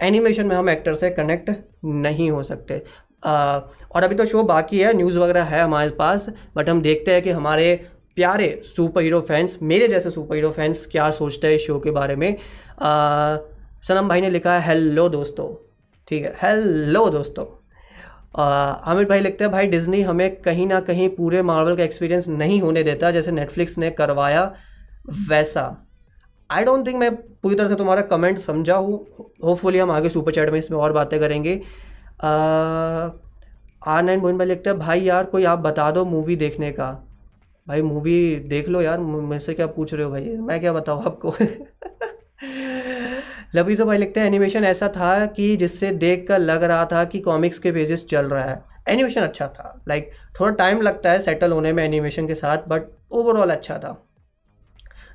एनिमेशन में हम एक्टर से कनेक्ट नहीं हो सकते। आ, और अभी तो शो बाकी है न्यूज़ वगैरह है हमारे पास बट हम देखते हैं कि हमारे प्यारे सुपर हीरो फैंस मेरे जैसे सुपर हीरो फैंस क्या सोचते हैं शो के बारे में। आ, सनम भाई ने लिखा है हेलो दोस्तों। ठीक है हेलो दोस्तों। आमिर भाई लिखते हैं, भाई डिज्नी हमें कहीं ना कहीं पूरे मार्वल का एक्सपीरियंस नहीं होने देता, जैसे नेटफ्लिक्स ने करवाया वैसा। आई डोंट थिंक मैं पूरी तरह से तुम्हारा कमेंट समझा हूँ। होपफुली हम आगे सुपर चैट में इसमें और बातें करेंगे। आर नाइन मोहन भाई लिखते हैं, भाई यार कोई आप बता दो मूवी देखने का। भाई मूवी देख लो यार मुझसे क्या पूछ रहे हो भाई? मैं क्या बताऊँ आपको? लबीजो भाई लिखते हैं एनिमेशन ऐसा था कि जिससे देख कर लग रहा था कि कॉमिक्स के पेजेस चल रहा है। एनिमेशन अच्छा था। लाइक like, थोड़ा टाइम लगता है सेटल होने में एनिमेशन के साथ बट ओवरऑल अच्छा था।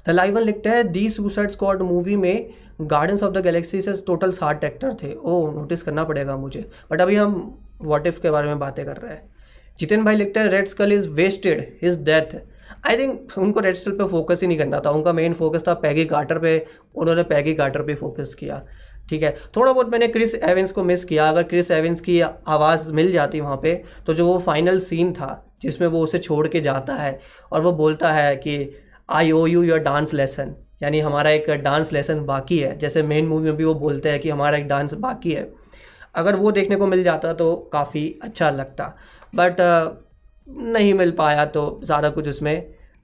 द लाइवन लिखते हैं दी सुसाइड स्क्वाड मूवी में गार्डन्स ऑफ़ द गैलेक्सी से टोटल साठ एक्टर थे। ओ नोटिस करना पड़ेगा मुझे। बट अभी हम वॉट इफ़ के बारे में बातें कर रहे हैं। जितिन भाई लिखते हैं red skull is wasted his death I think उनको रेड स्कल पे फोकस ही नहीं करना था। उनका मेन फोकस था पैगी कार्टर पे। उन्होंने पैगी कार्टर पे फोकस किया। ठीक है? थोड़ा बहुत मैंने क्रिस एवेंस को मिस किया। अगर क्रिस एवेंस की आवाज़ मिल जाती वहाँ पे तो जो वो फाइनल सीन था, जिसमें वो उसे छोड़ के जाता है और वो बोलता है कि I owe you your dance lesson यानी हमारा एक डांस लेसन बाकी है। जैसे मेन मूवी में भी वो बोलते हैं कि हमारा एक डांस बाकी है। अगर वो देखने को मिल जाता तो काफ़ी अच्छा लगता। बट नहीं मिल पाया तो ज़्यादा कुछ उसमें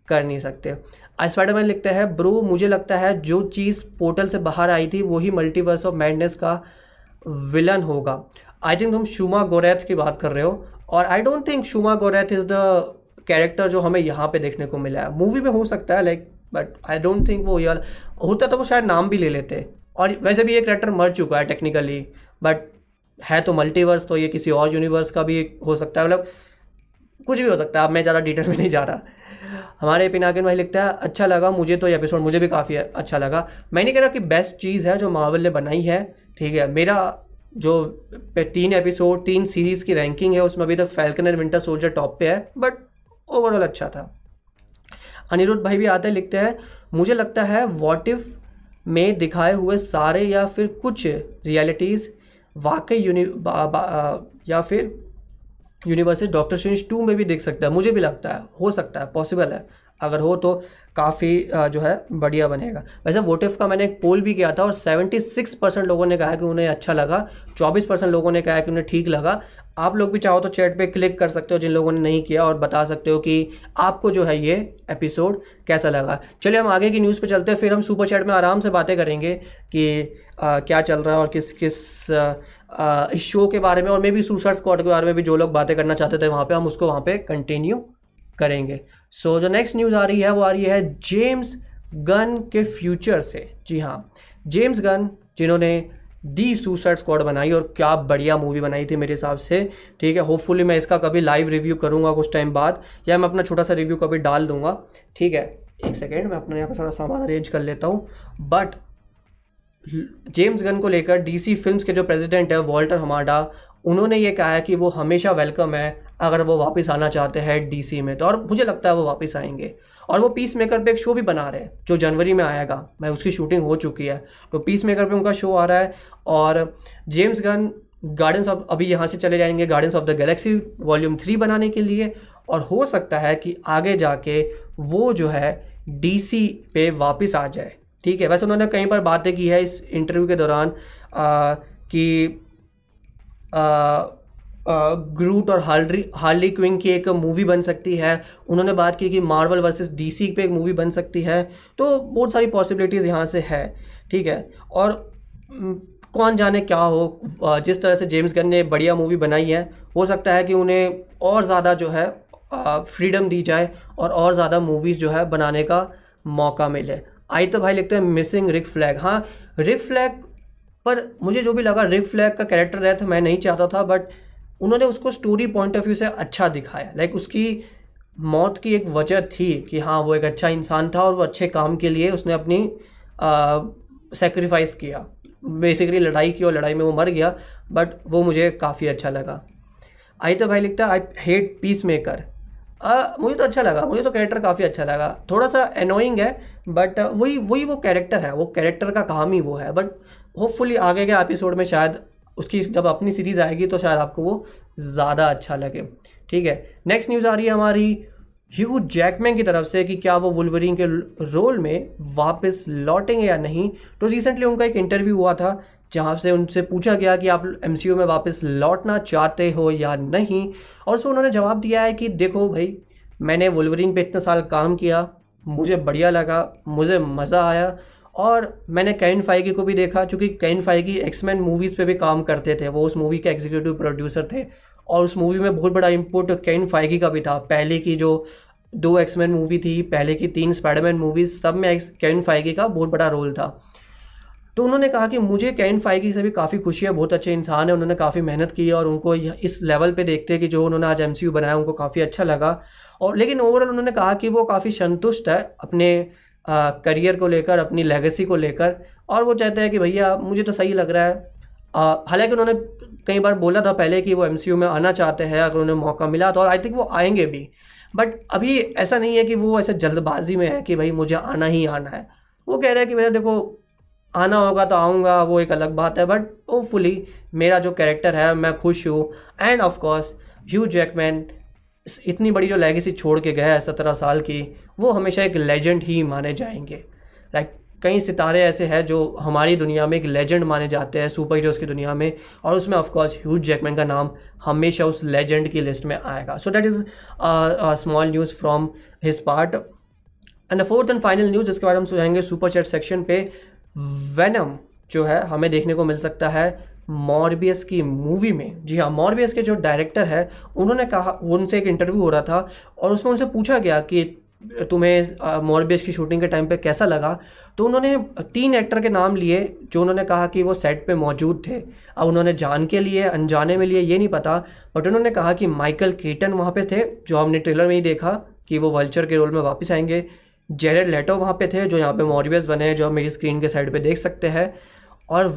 कर नहीं सकते। स्पाइडरमैन लिखते हैं, ब्रो, मुझे लगता है जो चीज़ पोर्टल से बाहर आई थी, वही मल्टीवर्स ऑफ़ मैडनेस का विलन होगा। आई थिंक तुम शुमा गोरैथ की बात कर रहे हो, और I don't think Shuma Gorath is the character जो हमें यहाँ पे देखने को मिला है। मूवी में हो सकता है like but I don't think वो यार, होता तो वो शायद नाम भी ले लेते। और वैसे भी ये कैरेक्टर मर चुका है टेक्निकली बट है तो मल्टीवर्स तो ये किसी और यूनिवर्स का भी हो सकता है। मतलब कुछ भी हो सकता है, अब मैं ज़्यादा डिटेल में नहीं जा रहा। हमारे पिनाकिन भाई लिखता है अच्छा लगा मुझे तो एपिसोड मुझे भी काफ़ी अच्छा लगा। मैं नहीं कह रहा कि बेस्ट चीज़ है जो मावल ने बनाई है, ठीक है? मेरा जो तीन एपिसोड तीन सीरीज़ की रैंकिंग है, उसमें अभी तक Falcon and winter soldier top पे है बट ओवरऑल अच्छा था। अनिरुद्ध भाई भी आते लिखते हैं, मुझे लगता है वॉट इफ़ में दिखाए हुए सारे या फिर कुछ रियलिटीज़ वाकई यूनि या फिर यूनिवर्सिटी डॉक्टर स्ट्रेंज टू में भी देख सकता है मुझे भी लगता है हो सकता है पॉसिबल है। अगर हो तो काफ़ी जो है बढ़िया बनेगा। वैसे वोटिफ का मैंने एक पोल भी किया था और 76 परसेंट लोगों ने कहा है कि उन्हें अच्छा लगा 24 परसेंट लोगों ने कहा है कि उन्हें ठीक लगा। आप लोग भी चाहो तो चैट पे क्लिक कर सकते हो जिन लोगों ने नहीं किया और बता सकते हो कि आपको जो है ये एपिसोड कैसा लगा। चलिए हम आगे की न्यूज़ पे चलते हैं फिर हम सुपर चैट में आराम से बातें करेंगे कि आ, क्या चल रहा है और किस किस आ, इस शो के बारे में और मे भी सुसाइड स्क्वाड के बारे में भी जो लोग बातें करना चाहते थे वहाँ पे हम उसको वहाँ पे कंटिन्यू करेंगे। सो so, जो नेक्स्ट न्यूज़ आ रही है वो आ रही है जेम्स गन के फ्यूचर से। जी हाँ जेम्स गन जिन्होंने दी सुसाइड स्क्वाड बनाई और क्या बढ़िया मूवी बनाई थी मेरे हिसाब से ठीक है। होपफुली मैं इसका कभी लाइव रिव्यू करूँगा कुछ टाइम बाद या मैं अपना छोटा सा रिव्यू कभी डाल दूँगा ठीक है। एक सेकेंड मैं अपने यहाँ पर सारा सामान अरेंज कर लेता हूँ। बट जेम्स गन को लेकर डीसी फिल्म्स के जो प्रेसिडेंट है वॉल्टर हमाडा उन्होंने ये कहा है कि वो हमेशा वेलकम है अगर वो वापस आना चाहते हैं डीसी में। तो और मुझे लगता है वो वापस आएँगे। और वो पीस मेकर पे एक शो भी बना रहे हैं, जो जनवरी में आएगा। मैं उसकी शूटिंग हो चुकी है। तो पीस मेकर पे उनका शो आ रहा है और जेम्स गन गार्डन्स ऑफ़ अभी यहाँ से चले जाएँगे guardians of the galaxy volume three बनाने के लिए। और हो सकता है कि आगे जाके वो जो है डीसी पे वापस आ जाए। ठीक है, वैसे उन्होंने कई बार बातें की है इस इंटरव्यू के दौरान कि ग्रूट और हार्ली हार्ली क्विंग की एक मूवी बन सकती है। उन्होंने बात की कि मार्वल वर्सेस डीसी पे एक मूवी बन सकती है। तो बहुत सारी पॉसिबिलिटीज़ यहाँ से है, ठीक है। और कौन जाने क्या हो जिस तरह से जेम्स गन ने बढ़िया मूवी बनाई है, हो सकता है कि उन्हें और ज़्यादा जो है फ्रीडम दी जाए और और ज़्यादा मूवीज़ जो है बनाने का मौका मिले। आई तो भाई लिखते हैं मिसिंग रिक फ्लैग हाँ रिक फ्लैग पर मुझे जो भी लगा रिक फ्लैग का कैरेक्टर रहा था, मैं नहीं चाहता था बट उन्होंने उसको स्टोरी पॉइंट ऑफ़ व्यू से अच्छा दिखाया। लाइक उसकी मौत की एक वजह थी कि हाँ वो एक अच्छा इंसान था और वो अच्छे काम के लिए उसने अपनी सेक्रीफाइस किया। बेसिकली लड़ाई की और लड़ाई में वो मर गया बट वो मुझे काफ़ी अच्छा लगा। आई तो भाई लिखता आई हेट पीस मेकर मुझे तो अच्छा लगा, मुझे तो कैरेक्टर काफ़ी अच्छा लगा। थोड़ा सा एनोइंग है बट वही वही वो कैरेक्टर है, वो कैरेक्टर का काम ही वो है। बट होपफुली आगे के एपिसोड में शायद उसकी जब अपनी सीरीज़ आएगी तो शायद आपको वो ज़्यादा अच्छा लगे। ठीक है नेक्स्ट न्यूज़ आ रही है हमारी ह्यू जैकमैन की तरफ़ से कि क्या वो वुलवरिन के रोल में वापस लौटेंगे या नहीं। तो रिसेंटली उनका एक इंटरव्यू हुआ था जहाँ से उनसे पूछा गया कि आप एमसीयू में वापस लौटना चाहते हो या नहीं, और उसमें उन्होंने जवाब दिया है कि देखो भाई, मैंने वुलवरिन पे इतने साल काम किया, मुझे बढ़िया लगा, मुझे मज़ा आया, और मैंने कैन फाइगी को भी देखा, चूँकि कैन फाइगी एक्समैन मूवीज़ पे भी काम करते थे, वो उस मूवी के एग्जीक्यूटिव प्रोड्यूसर थे, और उस मूवी में बहुत बड़ा इम्पोर्ट कैन फाइगी का भी था। पहले की जो दो एक्समैन मूवी थी, पहले की तीन स्पाइडरमैन मूवीज़ सब में कैन फाइगी का बहुत बड़ा रोल था। तो उन्होंने कहा कि मुझे कैन फाइगी से भी काफ़ी खुशी है बहुत अच्छे इंसान है उन्होंने काफ़ी मेहनत की और उनको इस लेवल पे देखते हैं कि जो उन्होंने आज एमसीयू बनाया उनको काफ़ी अच्छा लगा। और लेकिन ओवरऑल उन्होंने कहा कि वो काफ़ी संतुष्ट है अपने आ, करियर को लेकर अपनी लेगेसी को लेकर। और वो चाहते हैं कि भैया मुझे तो सही लग रहा है। हालाँकि उन्होंने कई बार बोला था पहले कि वो एमसीयू में आना चाहते हैं अगर उन्हें मौका मिला तो और आई थिंक वो आएँगे भी। बट अभी ऐसा नहीं है कि वो ऐसे जल्दबाजी में है कि भाई मुझे आना ही आना है। वो कह रहे हैं कि भैया देखो आना होगा तो आऊँगा वो एक अलग बात है बट होपफुली मेरा जो कैरेक्टर है मैं खुश हूँ। एंड ऑफकोर्स ह्यू जैकमैन इतनी बड़ी जो लेगेसी छोड़ के गया है सत्रह साल की वो हमेशा एक लेजेंड ही माने जाएँगे। लाइक like, कई सितारे ऐसे हैं जो हमारी दुनिया में एक लेजेंड माने जाते हैं सुपर हीरोज़ की दुनिया में और उसमें ऑफकोर्स ह्यूज जैकमैन का नाम हमेशा उस लेजेंड की लिस्ट में आएगा। So that is small news from his part and fourth and final news जिसके बारे में हम सुझाएँगे सुपर चैट सेक्शन पे वेनम जो है हमें देखने को मिल सकता है मॉर्बियस की मूवी में। जी हाँ मॉर्बियस के जो डायरेक्टर है, उन्होंने कहा, उनसे एक इंटरव्यू हो रहा था और उसमें उनसे पूछा गया कि, तुम्हें मॉर्बियस की शूटिंग के टाइम पे कैसा लगा? तो उन्होंने तीन एक्टर के नाम लिए, जो उन्होंने कहा कि वो सेट पे मौजूद थे। अब उन्होंने जान के लिए, अनजाने में लिए, ये नहीं पता बट उन्होंने कहा कि माइकल केटन वहाँ पे थे, जो हमने ट्रेलर में ही देखा, कि वो वल्चर के रोल में वापस आएँगे। जेरेड लेटो वहाँ पे थे जो यहाँ पे मॉर्बियस बने हैं जो आप मेरी स्क्रीन के साइड पे देख सकते हैं। और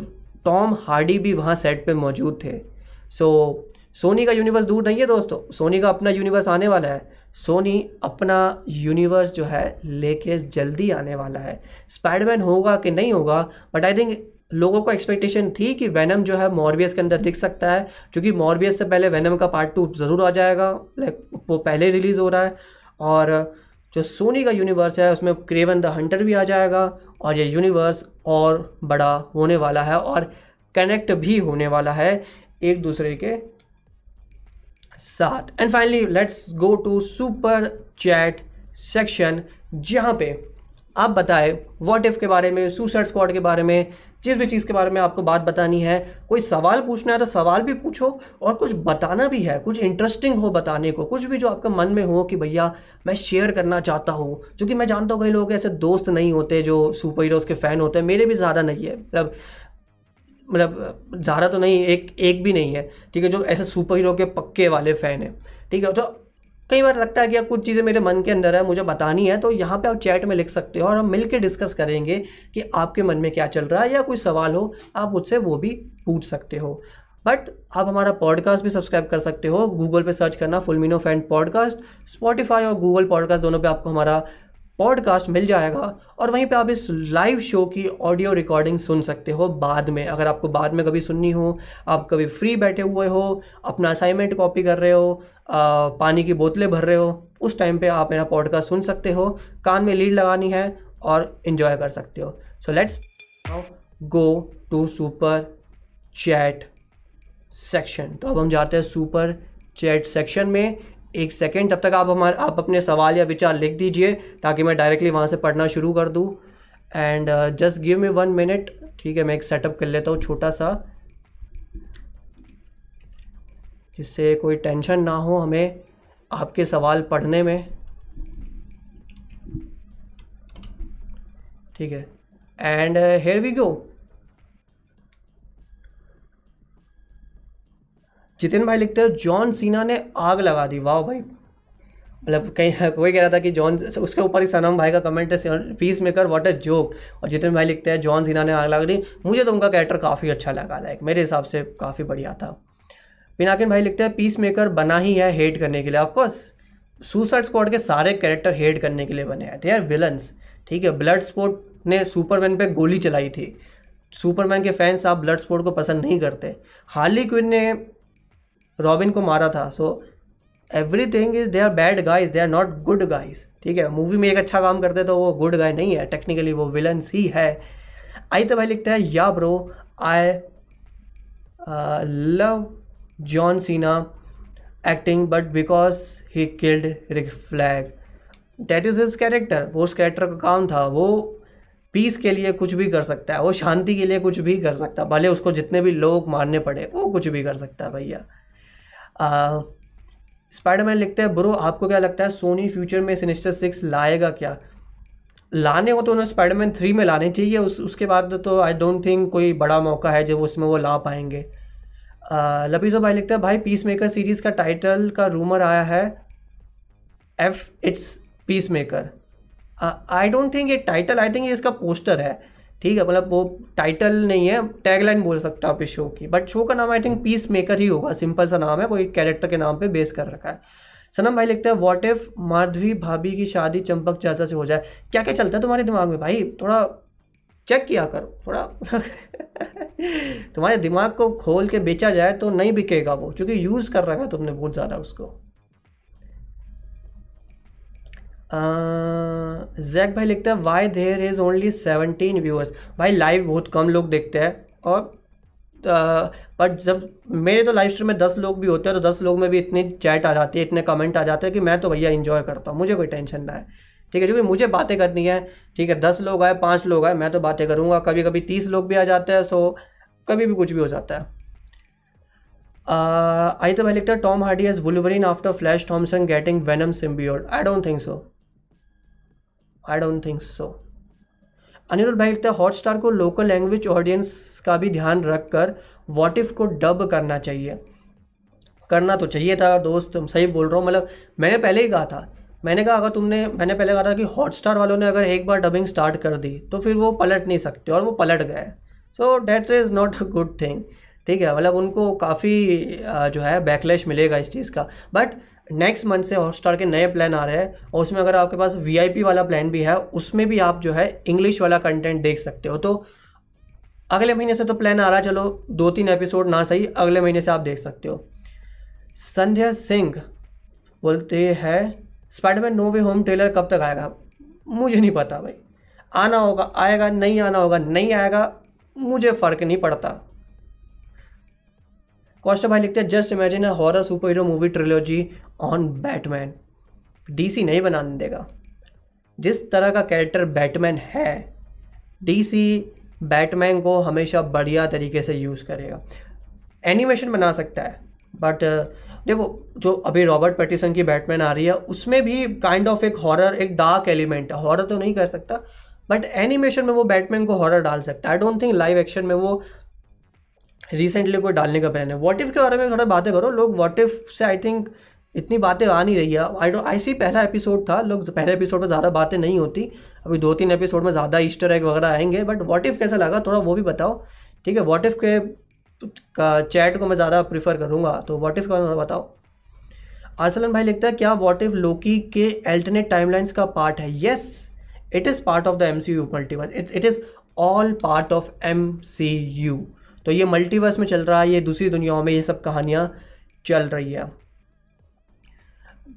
टॉम हार्डी भी वहाँ सेट पे मौजूद थे। सो so, सोनी का यूनिवर्स दूर नहीं है दोस्तों। सोनी का अपना यूनिवर्स आने वाला है। सोनी अपना यूनिवर्स जो है लेके जल्दी आने वाला है। स्पाइडरमैन होगा कि नहीं होगा बट आई थिंक लोगों को एक्सपेक्टेशन थी कि वैनम जो है मॉर्बियस के अंदर दिख सकता है क्योंकि मॉर्बियस से पहले वैनम का पार्ट टू ज़रूर आ जाएगा। लाइक वो पहले रिलीज़ हो रहा है। और जो सोनी का यूनिवर्स है, उसमें क्रेवन द हंटर भी आ जाएगा और ये यूनिवर्स और बड़ा होने वाला है और कनेक्ट भी होने वाला है एक दूसरे के साथ। And finally let's go to super chat section जहाँ पे आप बताएँ व्हाट इफ़ के बारे में सुसाइड स्क्वाड के बारे में जिस भी चीज़ के बारे में आपको बात बतानी है, कोई सवाल पूछना है तो सवाल भी पूछो और कुछ बताना भी है, कुछ इंटरेस्टिंग हो बताने को, कुछ भी जो आपका मन में हो कि भैया मैं शेयर करना चाहता हूँ क्योंकि मैं जानता हूँ कई लोग ऐसे दोस्त नहीं होते जो सुपर हीरोज़ के फ़ैन होते हैं, मेरे भी ज़्यादा नहीं है मतलब मतलब ज़्यादा तो नहीं, एक एक भी नहीं है, ठीक है, जो ऐसे सुपर हीरो के पक्के वाले फ़ैन हैं, ठीक है तो कई बार लगता है कि कुछ चीज़ें मेरे मन के अंदर है, मुझे बतानी है तो यहाँ पे आप चैट में लिख सकते हो और हम मिल डिस्कस करेंगे कि आपके मन में क्या चल रहा है या कोई सवाल हो, आप मुझसे वो भी पूछ सकते हो। बट आप हमारा पॉडकास्ट भी सब्सक्राइब कर सकते हो। गूगल पे सर्च करना फुलमिनो फैंड पॉडकास्ट स्पॉटिफाई और गूगल पॉडकास्ट दोनों पे आपको हमारा पॉडकास्ट मिल जाएगा और वहीं पे आप इस लाइव शो की ऑडियो रिकॉर्डिंग सुन सकते हो बाद में। अगर आपको बाद में कभी सुननी हो आप कभी फ्री बैठे हुए हो अपना असाइनमेंट कॉपी कर रहे हो आ, पानी की बोतलें भर रहे हो उस टाइम पे आप मेरा पॉडकास्ट सुन सकते हो कान में लीड लगानी है और इन्जॉय कर सकते हो। So let's go to super chat section तो अब हम जाते हैं सुपर चैट सेक्शन में। एक सेकेंड तब तक आप हमारे, आप अपने सवाल या विचार लिख दीजिए ताकि मैं डायरेक्टली वहाँ से पढ़ना शुरू कर दूँ। And just give me one minute ठीक है, मैं एक सेटअप कर लेता हूँ छोटा सा, जिससे कोई टेंशन ना हो हमें आपके सवाल पढ़ने में। ठीक है। And here we go Jitin भाई लिखते हो, जॉन सीना ने आग लगा दी। वाह भाई। मतलब कहीं कोई कह रहा था कि जॉन, उसके ऊपर ही सनम भाई का कमेंट है peacemaker what a joke और जितिन भाई लिखते हैं, जॉन सीना ने आग लगा दी। मुझे तो उनका कैरेक्टर काफ़ी अच्छा लगा लाइक मेरे हिसाब से काफ़ी बढ़िया था। पिनाकिन भाई लिखते हैं पीस मेकर बना ही है हेट करने के लिए। ऑफकोर्स सुसाइड स्क्वाड के सारे कैरेक्टर हेट करने के लिए बने हैं। दे आर विलन्स ठीक है ब्लड स्पोर्ट ने सुपरमैन पे गोली चलाई थी। सुपरमैन के फैंस आप ब्लड स्पोर्ट को पसंद नहीं करते। हार्ली क्विन ने रॉबिन को मारा था। So everything is they are bad guys they are not good guys ठीक है? मूवी में एक अच्छा काम करते तो वो गुड गाय नहीं है टेक्निकली वो विलन्स ही है। आई तो भाई लिखता है, yeah bro I love John Cena acting but because he killed Rick Flag that is his character वो उस कैरेक्टर का काम था, वो पीस के लिए कुछ भी कर सकता है, वो शांति के लिए कुछ भी कर सकता है, भले उसको जितने भी लोग मारने पड़े, वो कुछ भी कर सकता है भैया। स्पाइडरमैन लिखते हैं, ब्रो, आपको क्या लगता है सोनी फ्यूचर में सिनिस्टर सिक्स लाएगा क्या? लाने को तो उन्हें स्पाइडरमैन थ्री में लाने चाहिए, उस, उसके बाद तो आई डोंट थिंक कोई बड़ा मौका है जब उसमें वो ला पाएँगे। लपीजो भाई लिखते हैं, भाई पीस मेकर सीरीज़ का टाइटल का रूमर आया है if it's peacemaker I don't think ये टाइटल आई थिंक ये इसका पोस्टर है। ठीक है मतलब वो टाइटल नहीं है टैगलाइन बोल सकता आप इस शो की बट शो का नाम आई थिंक पीस मेकर ही होगा सिंपल सा नाम है, कोई कैरेक्टर के नाम पे बेस कर रखा है। सनम भाई लिखते हैं वॉट इफ़ माधवी भाभी की शादी चंपक चाचा से हो जाए? क्या क्या चलता है तुम्हारे दिमाग में भाई? थोड़ा चेक किया करो, थोड़ा तुम्हारे दिमाग को खोल के बेचा जाए तो नहीं बिकेगा वो, क्योंकि यूज़ कर रखा है तुमने बहुत ज़्यादा उसको। जैक भाई लिखता है why there is only seventeen viewers भाई लाइव बहुत कम लोग देखते हैं और बट जब मेरे तो लाइव स्ट्रीम में दस लोग भी होते हैं तो दस लोग में भी इतनी चैट आ जाती है, इतने कमेंट आ जाते हैं कि मैं तो भैया इन्जॉय करता हूँ, मुझे कोई टेंशन ना है ठीक है, जो क्योंकि मुझे बातें करनी है, ठीक है, दस लोग आए, पाँच लोग आए, मैं तो बातें करूँगा कभी कभी तीस लोग भी आ जाते हैं सो कभी भी कुछ भी हो जाता है। आई तो भाई लिखता है Tom Hardy as Wolverine after Flash Thompson getting Venom symbiote I don't think so I don't think so Anirudh भाई लिखते हैं हॉटस्टार को लोकल लैंग्वेज ऑडियंस का भी ध्यान रखकर वॉट इफ़ को डब करना चाहिए। करना तो चाहिए था, दोस्त सही बोल रहा हूँ। मतलब मैंने पहले ही कहा था, मैंने कहा, अगर तुमने, मैंने पहले कहा था कि हॉटस्टार वालों ने अगर एक बार डबिंग स्टार्ट कर दी तो फिर वो पलट नहीं सकते और वो पलट गए। So that is not a good thing ठीक है? मतलब उनको काफ़ी जो है बैकलैश मिलेगा इस चीज़ का। बट नेक्स्ट मंथ से हॉटस्टार के नए प्लान आ रहे हैं और उसमें अगर आपके पास वीआईपी वाला प्लान भी है, उसमें भी आप जो है इंग्लिश वाला कंटेंट देख सकते हो। तो अगले महीने से तो प्लान आ रहा है, चलो दो तीन एपिसोड ना सही, अगले महीने से आप देख सकते हो। संध्या सिंह बोलते हैं Spiderman No Way Home trailer कब तक आएगा? मुझे नहीं पता भाई। आना होगा, आएगा, नहीं आना होगा, नहीं आएगा, मुझे फ़र्क नहीं पड़ता। कॉस्टा भाई लिखते हैं just imagine horror super hero movie trilogy on Batman. DC नहीं बनाने देगा। जिस तरह का कैरेक्टर बैटमैन है, डीसी बैटमैन को हमेशा बढ़िया तरीके से यूज़ करेगा। एनिमेशन बना सकता है बट देखो, जो अभी रॉबर्ट पेटिसन की बैटमैन आ रही है, उसमें भी काइंड ऑफ़ एक हॉरर एक डार्क एलिमेंट है। हॉरर तो नहीं कर सकता बट एनिमेशन में वो बैटमैन को हॉरर डाल सकता है। I don't think live action में वो रिसेंटली कोई डालने का प्लान है। वॉट इफ़ के बारे में थोड़ा बातें करो। लोग वॉट इफ़ से आई थिंक इतनी बातें आ नहीं रही है। आई डो आई सी पहला एपिसोड था, लोग, पहले एपिसोड में ज़्यादा बातें नहीं होती। अभी दो तीन एपिसोड में ज़्यादा ईस्टर एग वगैरह आएँगे बट वॉट इफ़ कैसा लगा? थोड़ा वो भी बताओ। ठीक है वॉट इफ़ के, का चैट को मैं ज़्यादा प्रीफर करूँगा तो वॉट इफ़ का बताओ। आर्सलन भाई लिखता है, क्या वॉट इफ़ लोकी के अल्टरनेट टाइमलाइंस का पार्ट है? Yes it is part of the M C U multiverse it is all part of M C U तो ये मल्टीवर्स में चल रहा है, ये दूसरी दुनियाओं में ये सब कहानियाँ चल रही है।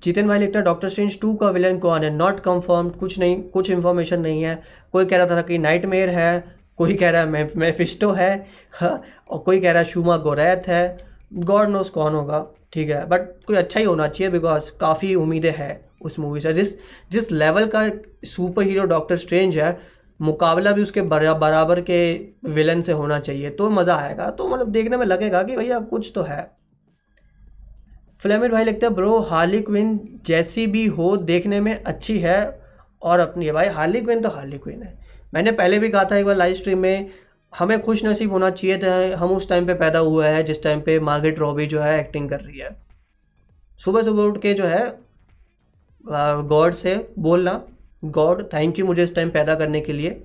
जितेन भाई लिखता है डॉक्टर स्ट्रेंज टू का विलन कौन है? नॉट कंफर्म कुछ नहीं कुछ इन्फॉर्मेशन नहीं है। कोई कह रहा था कि नाइट मेयर है कोई कह रहा है मैं मेफिस्टो है हाँ, और कोई कह रहा है शुमा गोरैथ है। गॉड नोस कौन होगा ठीक है बट कोई अच्छा ही होना चाहिए बिकॉज़ काफ़ी उम्मीदें हैं उस मूवी से। जिस जिस लेवल का सुपर हीरो डॉक्टर स्ट्रेंज है मुकाबला भी उसके बराबर के विलन से होना चाहिए तो मज़ा आएगा। तो मतलब देखने में लगेगा कि भैया कुछ तो है। फ्लेमिड भाई लिखते हैं, ब्रो, हार्ली क्विन जैसी भी हो, देखने में अच्छी है और अपनी है। भाई, हार्ली क्विन तो हार्ली क्विन है। मैंने पहले भी कहा था एक बार लाइव स्ट्रीम में, हमें खुश नसीब होना चाहिए था, हम उस टाइम पे पैदा हुआ है जिस टाइम पे मार्गेट रॉबी जो है एक्टिंग कर रही है। सुबह सुबह उठ के जो है गॉड से बोलना, गॉड थैंक यू मुझे इस टाइम पैदा करने के लिए,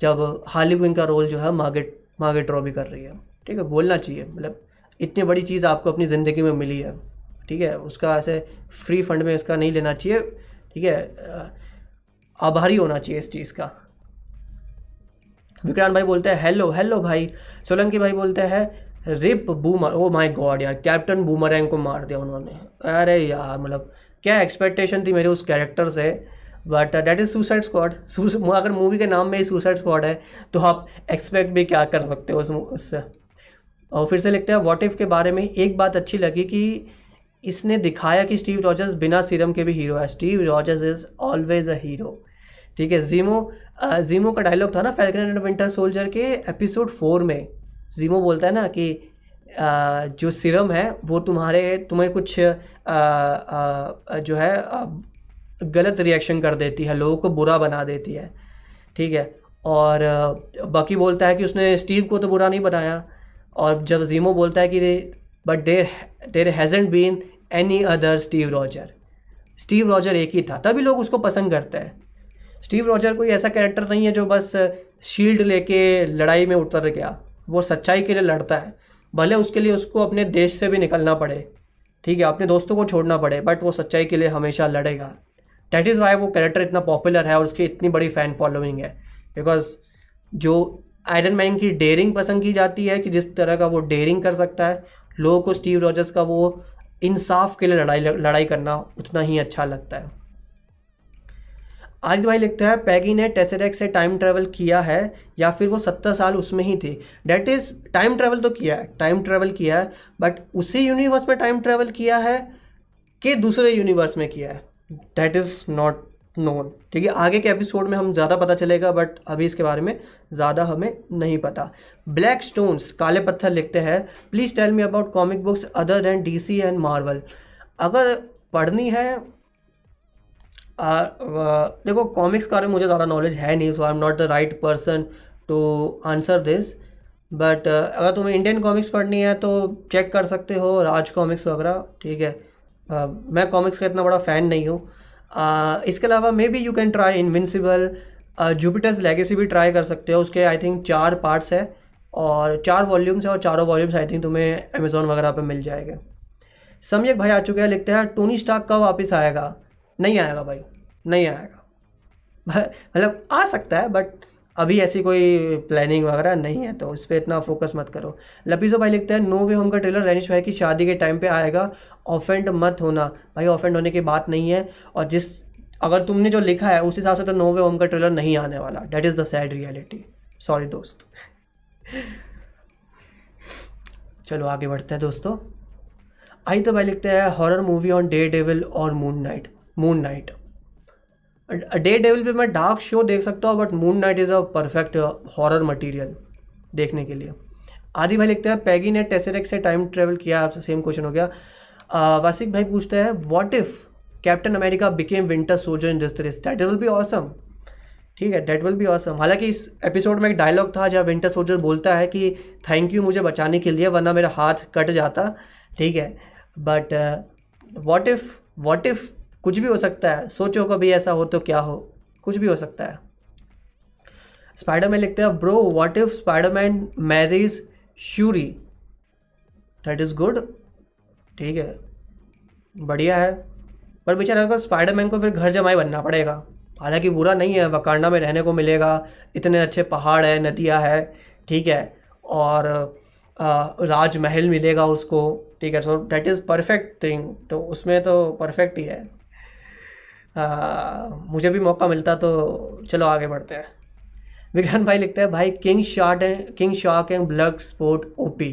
जब हार्ली क्विन का रोल जो है मार्गेट मार्गेट रॉबी कर रही है। ठीक है, बोलना चाहिए मतलब इतनी बड़ी चीज़ आपको अपनी ज़िंदगी में मिली है। ठीक है, उसका ऐसे फ्री फंड में इसका नहीं लेना चाहिए, ठीक है आभारी होना चाहिए इस चीज़ का। विक्रांत भाई बोलते हैं, हेलो हेलो भाई। सोलंकी भाई बोलते हैं, RIP Boomer oh my god यार कैप्टन बूमरैंग को मार दिया उन्होंने। अरे यार मतलब क्या एक्सपेक्टेशन थी मेरे उस कैरेक्टर से? But that is Suicide Squad अगर मूवी के नाम में ही सुसाइड स्क्वाड है तो आप एक्सपेक्ट भी क्या कर सकते हो उस उससे और फिर से लिखते हैं वॉट इफ़ के बारे में एक बात अच्छी लगी कि इसने दिखाया कि स्टीव रॉजर्स बिना सीरम के भी हीरो है। Steve Rogers is always a hero. ठीक है जीमो जीमो का डायलॉग था ना फैल्कन एंड विंटर सोल्जर के एपिसोड फोर में। जीमो बोलता है ना कि आ, जो सीरम है वो तुम्हारे तुम्हें कुछ आ, आ, जो है गलत रिएक्शन कर देती है लोगों को बुरा बना देती है। ठीक है और बाकी बोलता है कि उसने स्टीव को तो बुरा नहीं बनाया। और जब जीमो बोलता है कि but there there hasn't been any other Steve Roger Steve Roger एक ही था, तभी लोग उसको पसंद करते हैं। स्टीव रॉजर कोई ऐसा कैरेक्टर नहीं है जो बस शील्ड लेके लड़ाई में उतर गया। वो सच्चाई के लिए लड़ता है। भले उसके लिए उसको अपने देश से भी निकलना पड़े, ठीक है, अपने दोस्तों को छोड़ना पड़े बट वो सच्चाई के लिए हमेशा लड़ेगा। डैट इज़ वाई वो कैरेक्टर इतना पॉपुलर है और उसकी इतनी बड़ी फ़ैन फॉलोइंग है। बिकॉज़ जो आयरन मैन की डेयरिंग पसंद की जाती है कि जिस तरह का वो डेयरिंग कर सकता है, लोगों को स्टीव रॉजर्स का वो इंसाफ के लिए लड़ाई लड़ाई करना उतना ही अच्छा लगता है। आदित्य भाई लिखता है, पैगी ने टेसरेक्स से टाइम ट्रेवल किया है, या फिर वो सत्तर साल उसमें ही थी। डेट इज़ टाइम ट्रेवल तो किया है टाइम ट्रेवल किया है बट उसी यूनिवर्स में टाइम ट्रेवल किया है कि दूसरे यूनिवर्स में किया है। डेट इज़ नॉट नोन ठीक है आगे के एपिसोड में हम ज़्यादा पता चलेगा बट अभी इसके बारे में ज़्यादा हमें नहीं पता। ब्लैक स्टोन्स काले पत्थर लिखते हैं। Please tell me about comic books other than D C and Marvel अगर पढ़नी है आ, आ, देखो कॉमिक्स के बारे में मुझे ज़्यादा नॉलेज है नहीं so I am not the right person to answer this but अगर तुम्हें इंडियन कॉमिक्स पढ़नी है तो चेक कर सकते हो राज कॉमिक्स वगैरह ठीक है। uh, मैं कॉमिक्स का इतना बड़ा फ़ैन नहीं हूँ। इसके अलावा maybe you can try Invincible Jupiter's Legacy भी ट्राई कर सकते हो। उसके आई थिंक चार पार्ट्स है और चार वॉल्यूम्स है और चारों वॉल्यूम्स आई थिंक तुम्हें अमेजोन वगैरह पर मिल जाएगा। सम्यक भाई आ चुके हैं, लिखते हैं टोनी स्टाक कब वापस आएगा? नहीं आएगा भाई, नहीं आएगा। मतलब आ सकता है बट अभी ऐसी कोई प्लानिंग वगैरह नहीं है तो इस पर इतना फोकस मत करो। लपीसो भाई लिखते हैं नो वे होम का ट्रेलर रैनिश भाई की शादी के टाइम पे आएगा। ऑफेंड मत होना। भाई ऑफेंड होने की बात नहीं है। और जिस, अगर तुमने जो लिखा है, उस हिसाब से तो नो वे होम का ट्रेलर नहीं आने वाला। That is the sad reality sorry दोस्त. चलो, आगे बढ़ते हैं दोस्तों। आई तो भाई लिखते हैं horror movie on Daredevil और Moon Knight Moon Knight Daredevil पे मैं डार्क शो देख सकता हूँ but Moon Knight is a perfect horror material देखने के लिए। आदि भाई लिखते हैं पैगी ने टेसरेक से टाइम ट्रेवल किया, आपसे सेम क्वेश्चन हो गया। वासिक भाई पूछते हैं what if Captain America became Winter Soldier in this that will be awesome ठीक है डेट विल बी ऑसम हालाँकि इस एपिसोड में एक डायलॉग था, जहाँ विंटर सोल्जर बोलता है कि थैंक यू मुझे बचाने के लिए, वरना मेरा हाथ कट जाता। ठीक है but what if what if कुछ भी हो सकता है। सोचो कभी ऐसा हो तो क्या हो? कुछ भी हो सकता है। स्पाइडरमैन लिखते हैं bro what if Spiderman marries Shuri that is good ठीक है। बढ़िया है। पर बेचारा को स्पाइडरमैन को फिर घर जमाई बनना पड़ेगा। हालाँकि बुरा नहीं है, वकांडा में रहने को मिलेगा। इतने अच्छे पहाड़ है, नदियाँ है, ठीक है। और राजमहल मिलेगा उसको। ठीक है so that is perfect thing तो उसमें तो परफेक्ट ही है। आ, मुझे भी मौका मिलता तो चलो आगे बढ़ते हैं। विज्ञान भाई लिखते हैं भाई King Shark and King Shark and Bloodsport OP.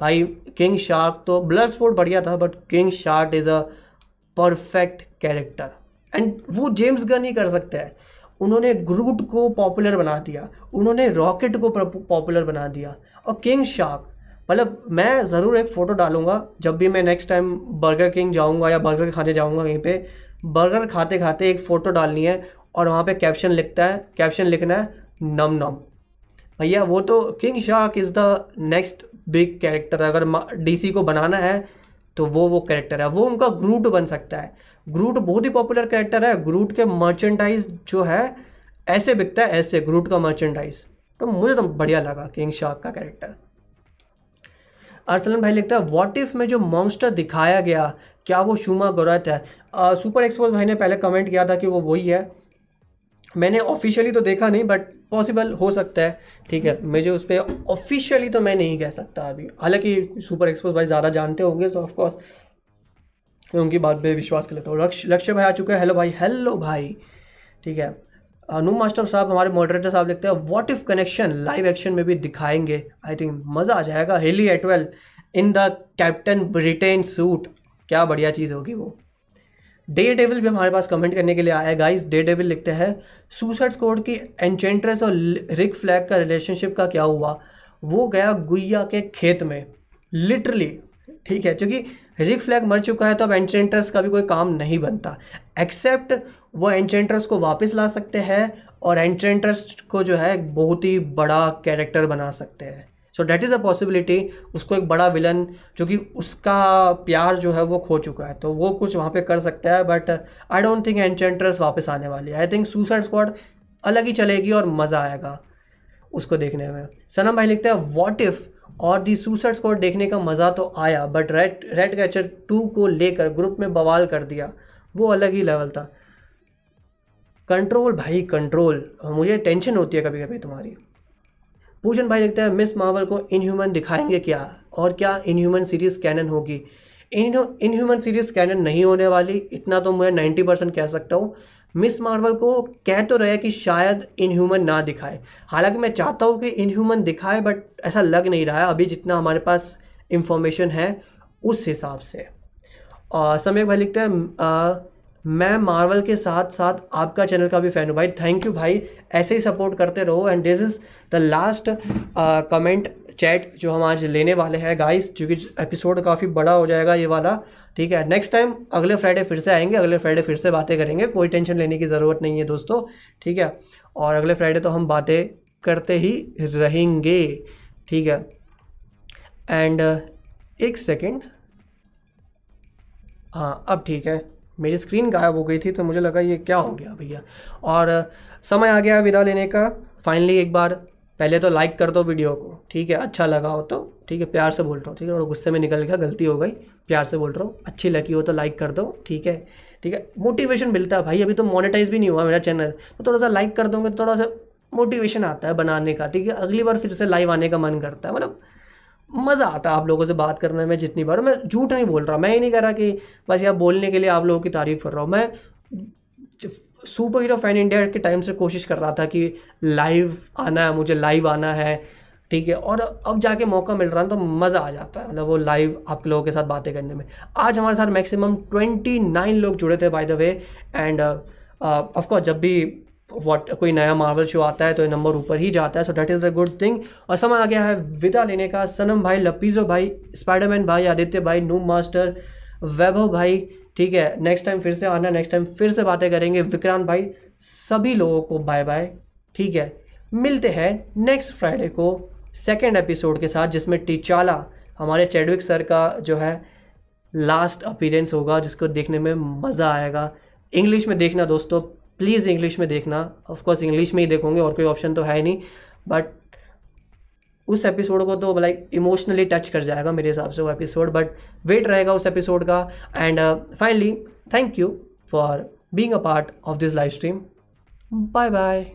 भाई किंग शार्क तो ब्लड स्पोर्ट बढ़िया था but King Shark is a perfect character and वो जेम्स गन ही कर सकते हैं। उन्होंने ग्रूट को पॉपुलर बना दिया उन्होंने रॉकेट को पॉपुलर बना दिया। और किंग शार्क मतलब मैं ज़रूर एक फ़ोटो डालूँगा जब भी मैं नेक्स्ट टाइम बर्गर किंग जाऊँगा या बर्गर खाने जाऊँगा कहीं पे बर्गर खाते खाते एक फ़ोटो डालनी है और वहाँ पे कैप्शन लिखता है। कैप्शन लिखना है, नम नम। भैया, वो तो King Shark is the next big character अगर डीसी को बनाना है तो वो वो कैरेक्टर है। वो उनका ग्रूट बन सकता है। ग्रूट बहुत ही पॉपुलर कैरेक्टर है। ग्रूट के मर्चेंडाइज जो है, ऐसे बिकता है, ऐसे ग्रूट का मर्चेंडाइज तो मुझे तो बढ़िया लगा किंग शार्क का कैरेक्टर अरसलन भाई लिखता है वॉट इफ़ में जो मॉन्स्टर दिखाया गया क्या वो शुमा गौरत है? सुपर एक्सपोज भाई ने पहले कमेंट किया था कि वो वही है। मैंने ऑफिशियली तो देखा नहीं बट पॉसिबल हो सकता है। ठीक है, मुझे उस पर ऑफिशियली तो मैं नहीं कह सकता अभी। हालाँकि सुपर एक्सपोज भाई ज़्यादा जानते होंगे तो ऑफकोर्स मैं उनकी बात पे विश्वास कर लेता हूँ। लक्ष्य लक्ष्य भाई आ चुके हैं। हेलो भाई हेलो भाई। ठीक है अनु मास्टर साहब, हमारे मॉडरेटर साहब लिखते हैं what if connection live action में भी दिखाएँगे? आई थिंक मज़ा आ जाएगा। Hayley Atwell in the Captain Britain suit क्या बढ़िया चीज़ होगी वो। डे डेविल भी हमारे पास कमेंट करने के लिए आया है गाइस डे डेविल लिखते हैं सुसाइड स्कोड की एंचेंट्रेस और रिक फ्लैग का रिलेशनशिप का क्या हुआ? वो गया गुइया के खेत में लिटरली ठीक है, क्योंकि रिक फ्लैग मर चुका है तो अब एंचेंट्रेस का भी कोई काम नहीं बनता। एक्सेप्ट वो एंचेंट्रेस को वापस ला सकते हैं और एंचेंट्रेस को जो है बहुत ही बड़ा कैरेक्टर बना सकते हैं। So that is a possibility उसको एक बड़ा विलन जो कि उसका प्यार जो है वो खो चुका है। तो वो कुछ वहाँ पे कर सकता है but I don't think Enchantress वापस आने वाली है। आई थिंक सुसाइड स्क्वाड अलग ही चलेगी और मज़ा आएगा उसको देखने में। सनम भाई लिखते हैं वॉट इफ़ और दी सुसाइड स्क्वाड देखने का मज़ा तो आया but red red catcher two को लेकर ग्रुप में बवाल कर दिया। वो अलग ही लेवल था। कंट्रोल भाई कंट्रोल मुझे टेंशन होती है कभी कभी तुम्हारी। पूजन भाई लिखते हैं, मिस मार्वल को इनह्यूमन दिखाएँगे क्या? और क्या इनह्यूमन सीरीज़ कैनन होगी? इन इनह्यूमन सीरीज़ कैनन नहीं होने वाली, इतना तो मैं नाइन्टी परसेंट कह सकता हूँ। मिस मार्वल को कह तो रहे कि शायद इनह्यूमन ना दिखाए। हालाँकि मैं चाहता हूँ कि इनह्यूमन दिखाए बट ऐसा लग नहीं रहा है। अभी जितना हमारे पास इंफॉर्मेशन है, उस हिसाब से। और समय भाई लिखते हैं मैं मार्वल के साथ साथ आपका चैनल का भी फ़ैन हूँ भाई। थैंक यू भाई। ऐसे ही सपोर्ट करते रहो। And this is the last comment chat जो हम आज लेने वाले हैं गाइस क्योंकि एपिसोड काफ़ी बड़ा हो जाएगा ये वाला। ठीक है? नेक्स्ट टाइम अगले फ्राइडे फिर से आएँगे। अगले फ्राइडे फिर से बातें करेंगे। कोई टेंशन लेने की ज़रूरत नहीं है दोस्तों। ठीक है? और अगले फ्राइडे तो हम बातें करते ही रहेंगे। ठीक है? एंड एक सेकेंड हाँ अब ठीक है। मेरी स्क्रीन गायब हो गई थी तो मुझे लगा ये क्या हो गया भैया। और समय आ गया विदा लेने का। फाइनली एक बार पहले तो लाइक कर दो वीडियो को, ठीक है? अच्छा लगा हो तो ठीक है? प्यार से बोल रहा हूँ, ठीक है? और गुस्से में निकल गया, गलती हो गई, प्यार से बोल रहा हूँ। अच्छी लगी हो तो लाइक कर दो, ठीक है? ठीक है? मोटिवेशन मिलता है भाई, अभी तो मोनेटाइज भी नहीं हुआ मेरा चैनल तो थोड़ा सा लाइक कर दोगे तो थोड़ा सा मोटिवेशन आता है बनाने का, ठीक है? अगली बार फिर से लाइव आने का मन करता है मतलब मज़ा आता है आप लोगों से बात करने में जितनी बार। मैं झूठ नहीं बोल रहा, मैं ये नहीं कह रहा कि बस यहाँ बोलने के लिए आप लोगों की तारीफ़ कर रहा हूँ। मैं सुपर हीरो फ़ैन इंडिया के टाइम से कोशिश कर रहा था कि लाइव आना है, मुझे लाइव आना है, ठीक है, और अब जाके मौका मिल रहा है तो मज़ा आ जाता है मतलब वो लाइव आप लोगों के साथ बातें करने में। आज हमारे साथ मैक्सिमम ट्वेंटी नाइन लोग जुड़े थे by the way and of course जब भी वॉट कोई नया मार्वल शो आता है तो नंबर ऊपर ही जाता है so that is a good thing और समय आ गया है विदा लेने का। सनम भाई, लपीजो भाई स्पाइडरमैन भाई, आदित्य भाई नूम मास्टर वैभव भाई, ठीक है नेक्स्ट टाइम फिर से आना नेक्स्ट टाइम फिर से बातें करेंगे। विक्रांत भाई, सभी लोगों को बाय बाय ठीक है? मिलते हैं नेक्स्ट फ्राइडे को सेकेंड एपिसोड के साथ, जिसमें टीचाला हमारे चैडविक सर का जो है लास्ट अपीरेंस होगा, जिसको देखने में मज़ा आएगा। इंग्लिश में देखना दोस्तों प्लीज़ इंग्लिश में देखना। ऑफकोर्स इंग्लिश में ही देखोगे, और कोई ऑप्शन तो है नहीं। बट उस एपिसोड को तो लाइक इमोशनली टच कर जाएगा मेरे हिसाब से वो एपिसोड बट वेट रहेगा उस एपिसोड का। And finally thank you for being a part of this live stream bye bye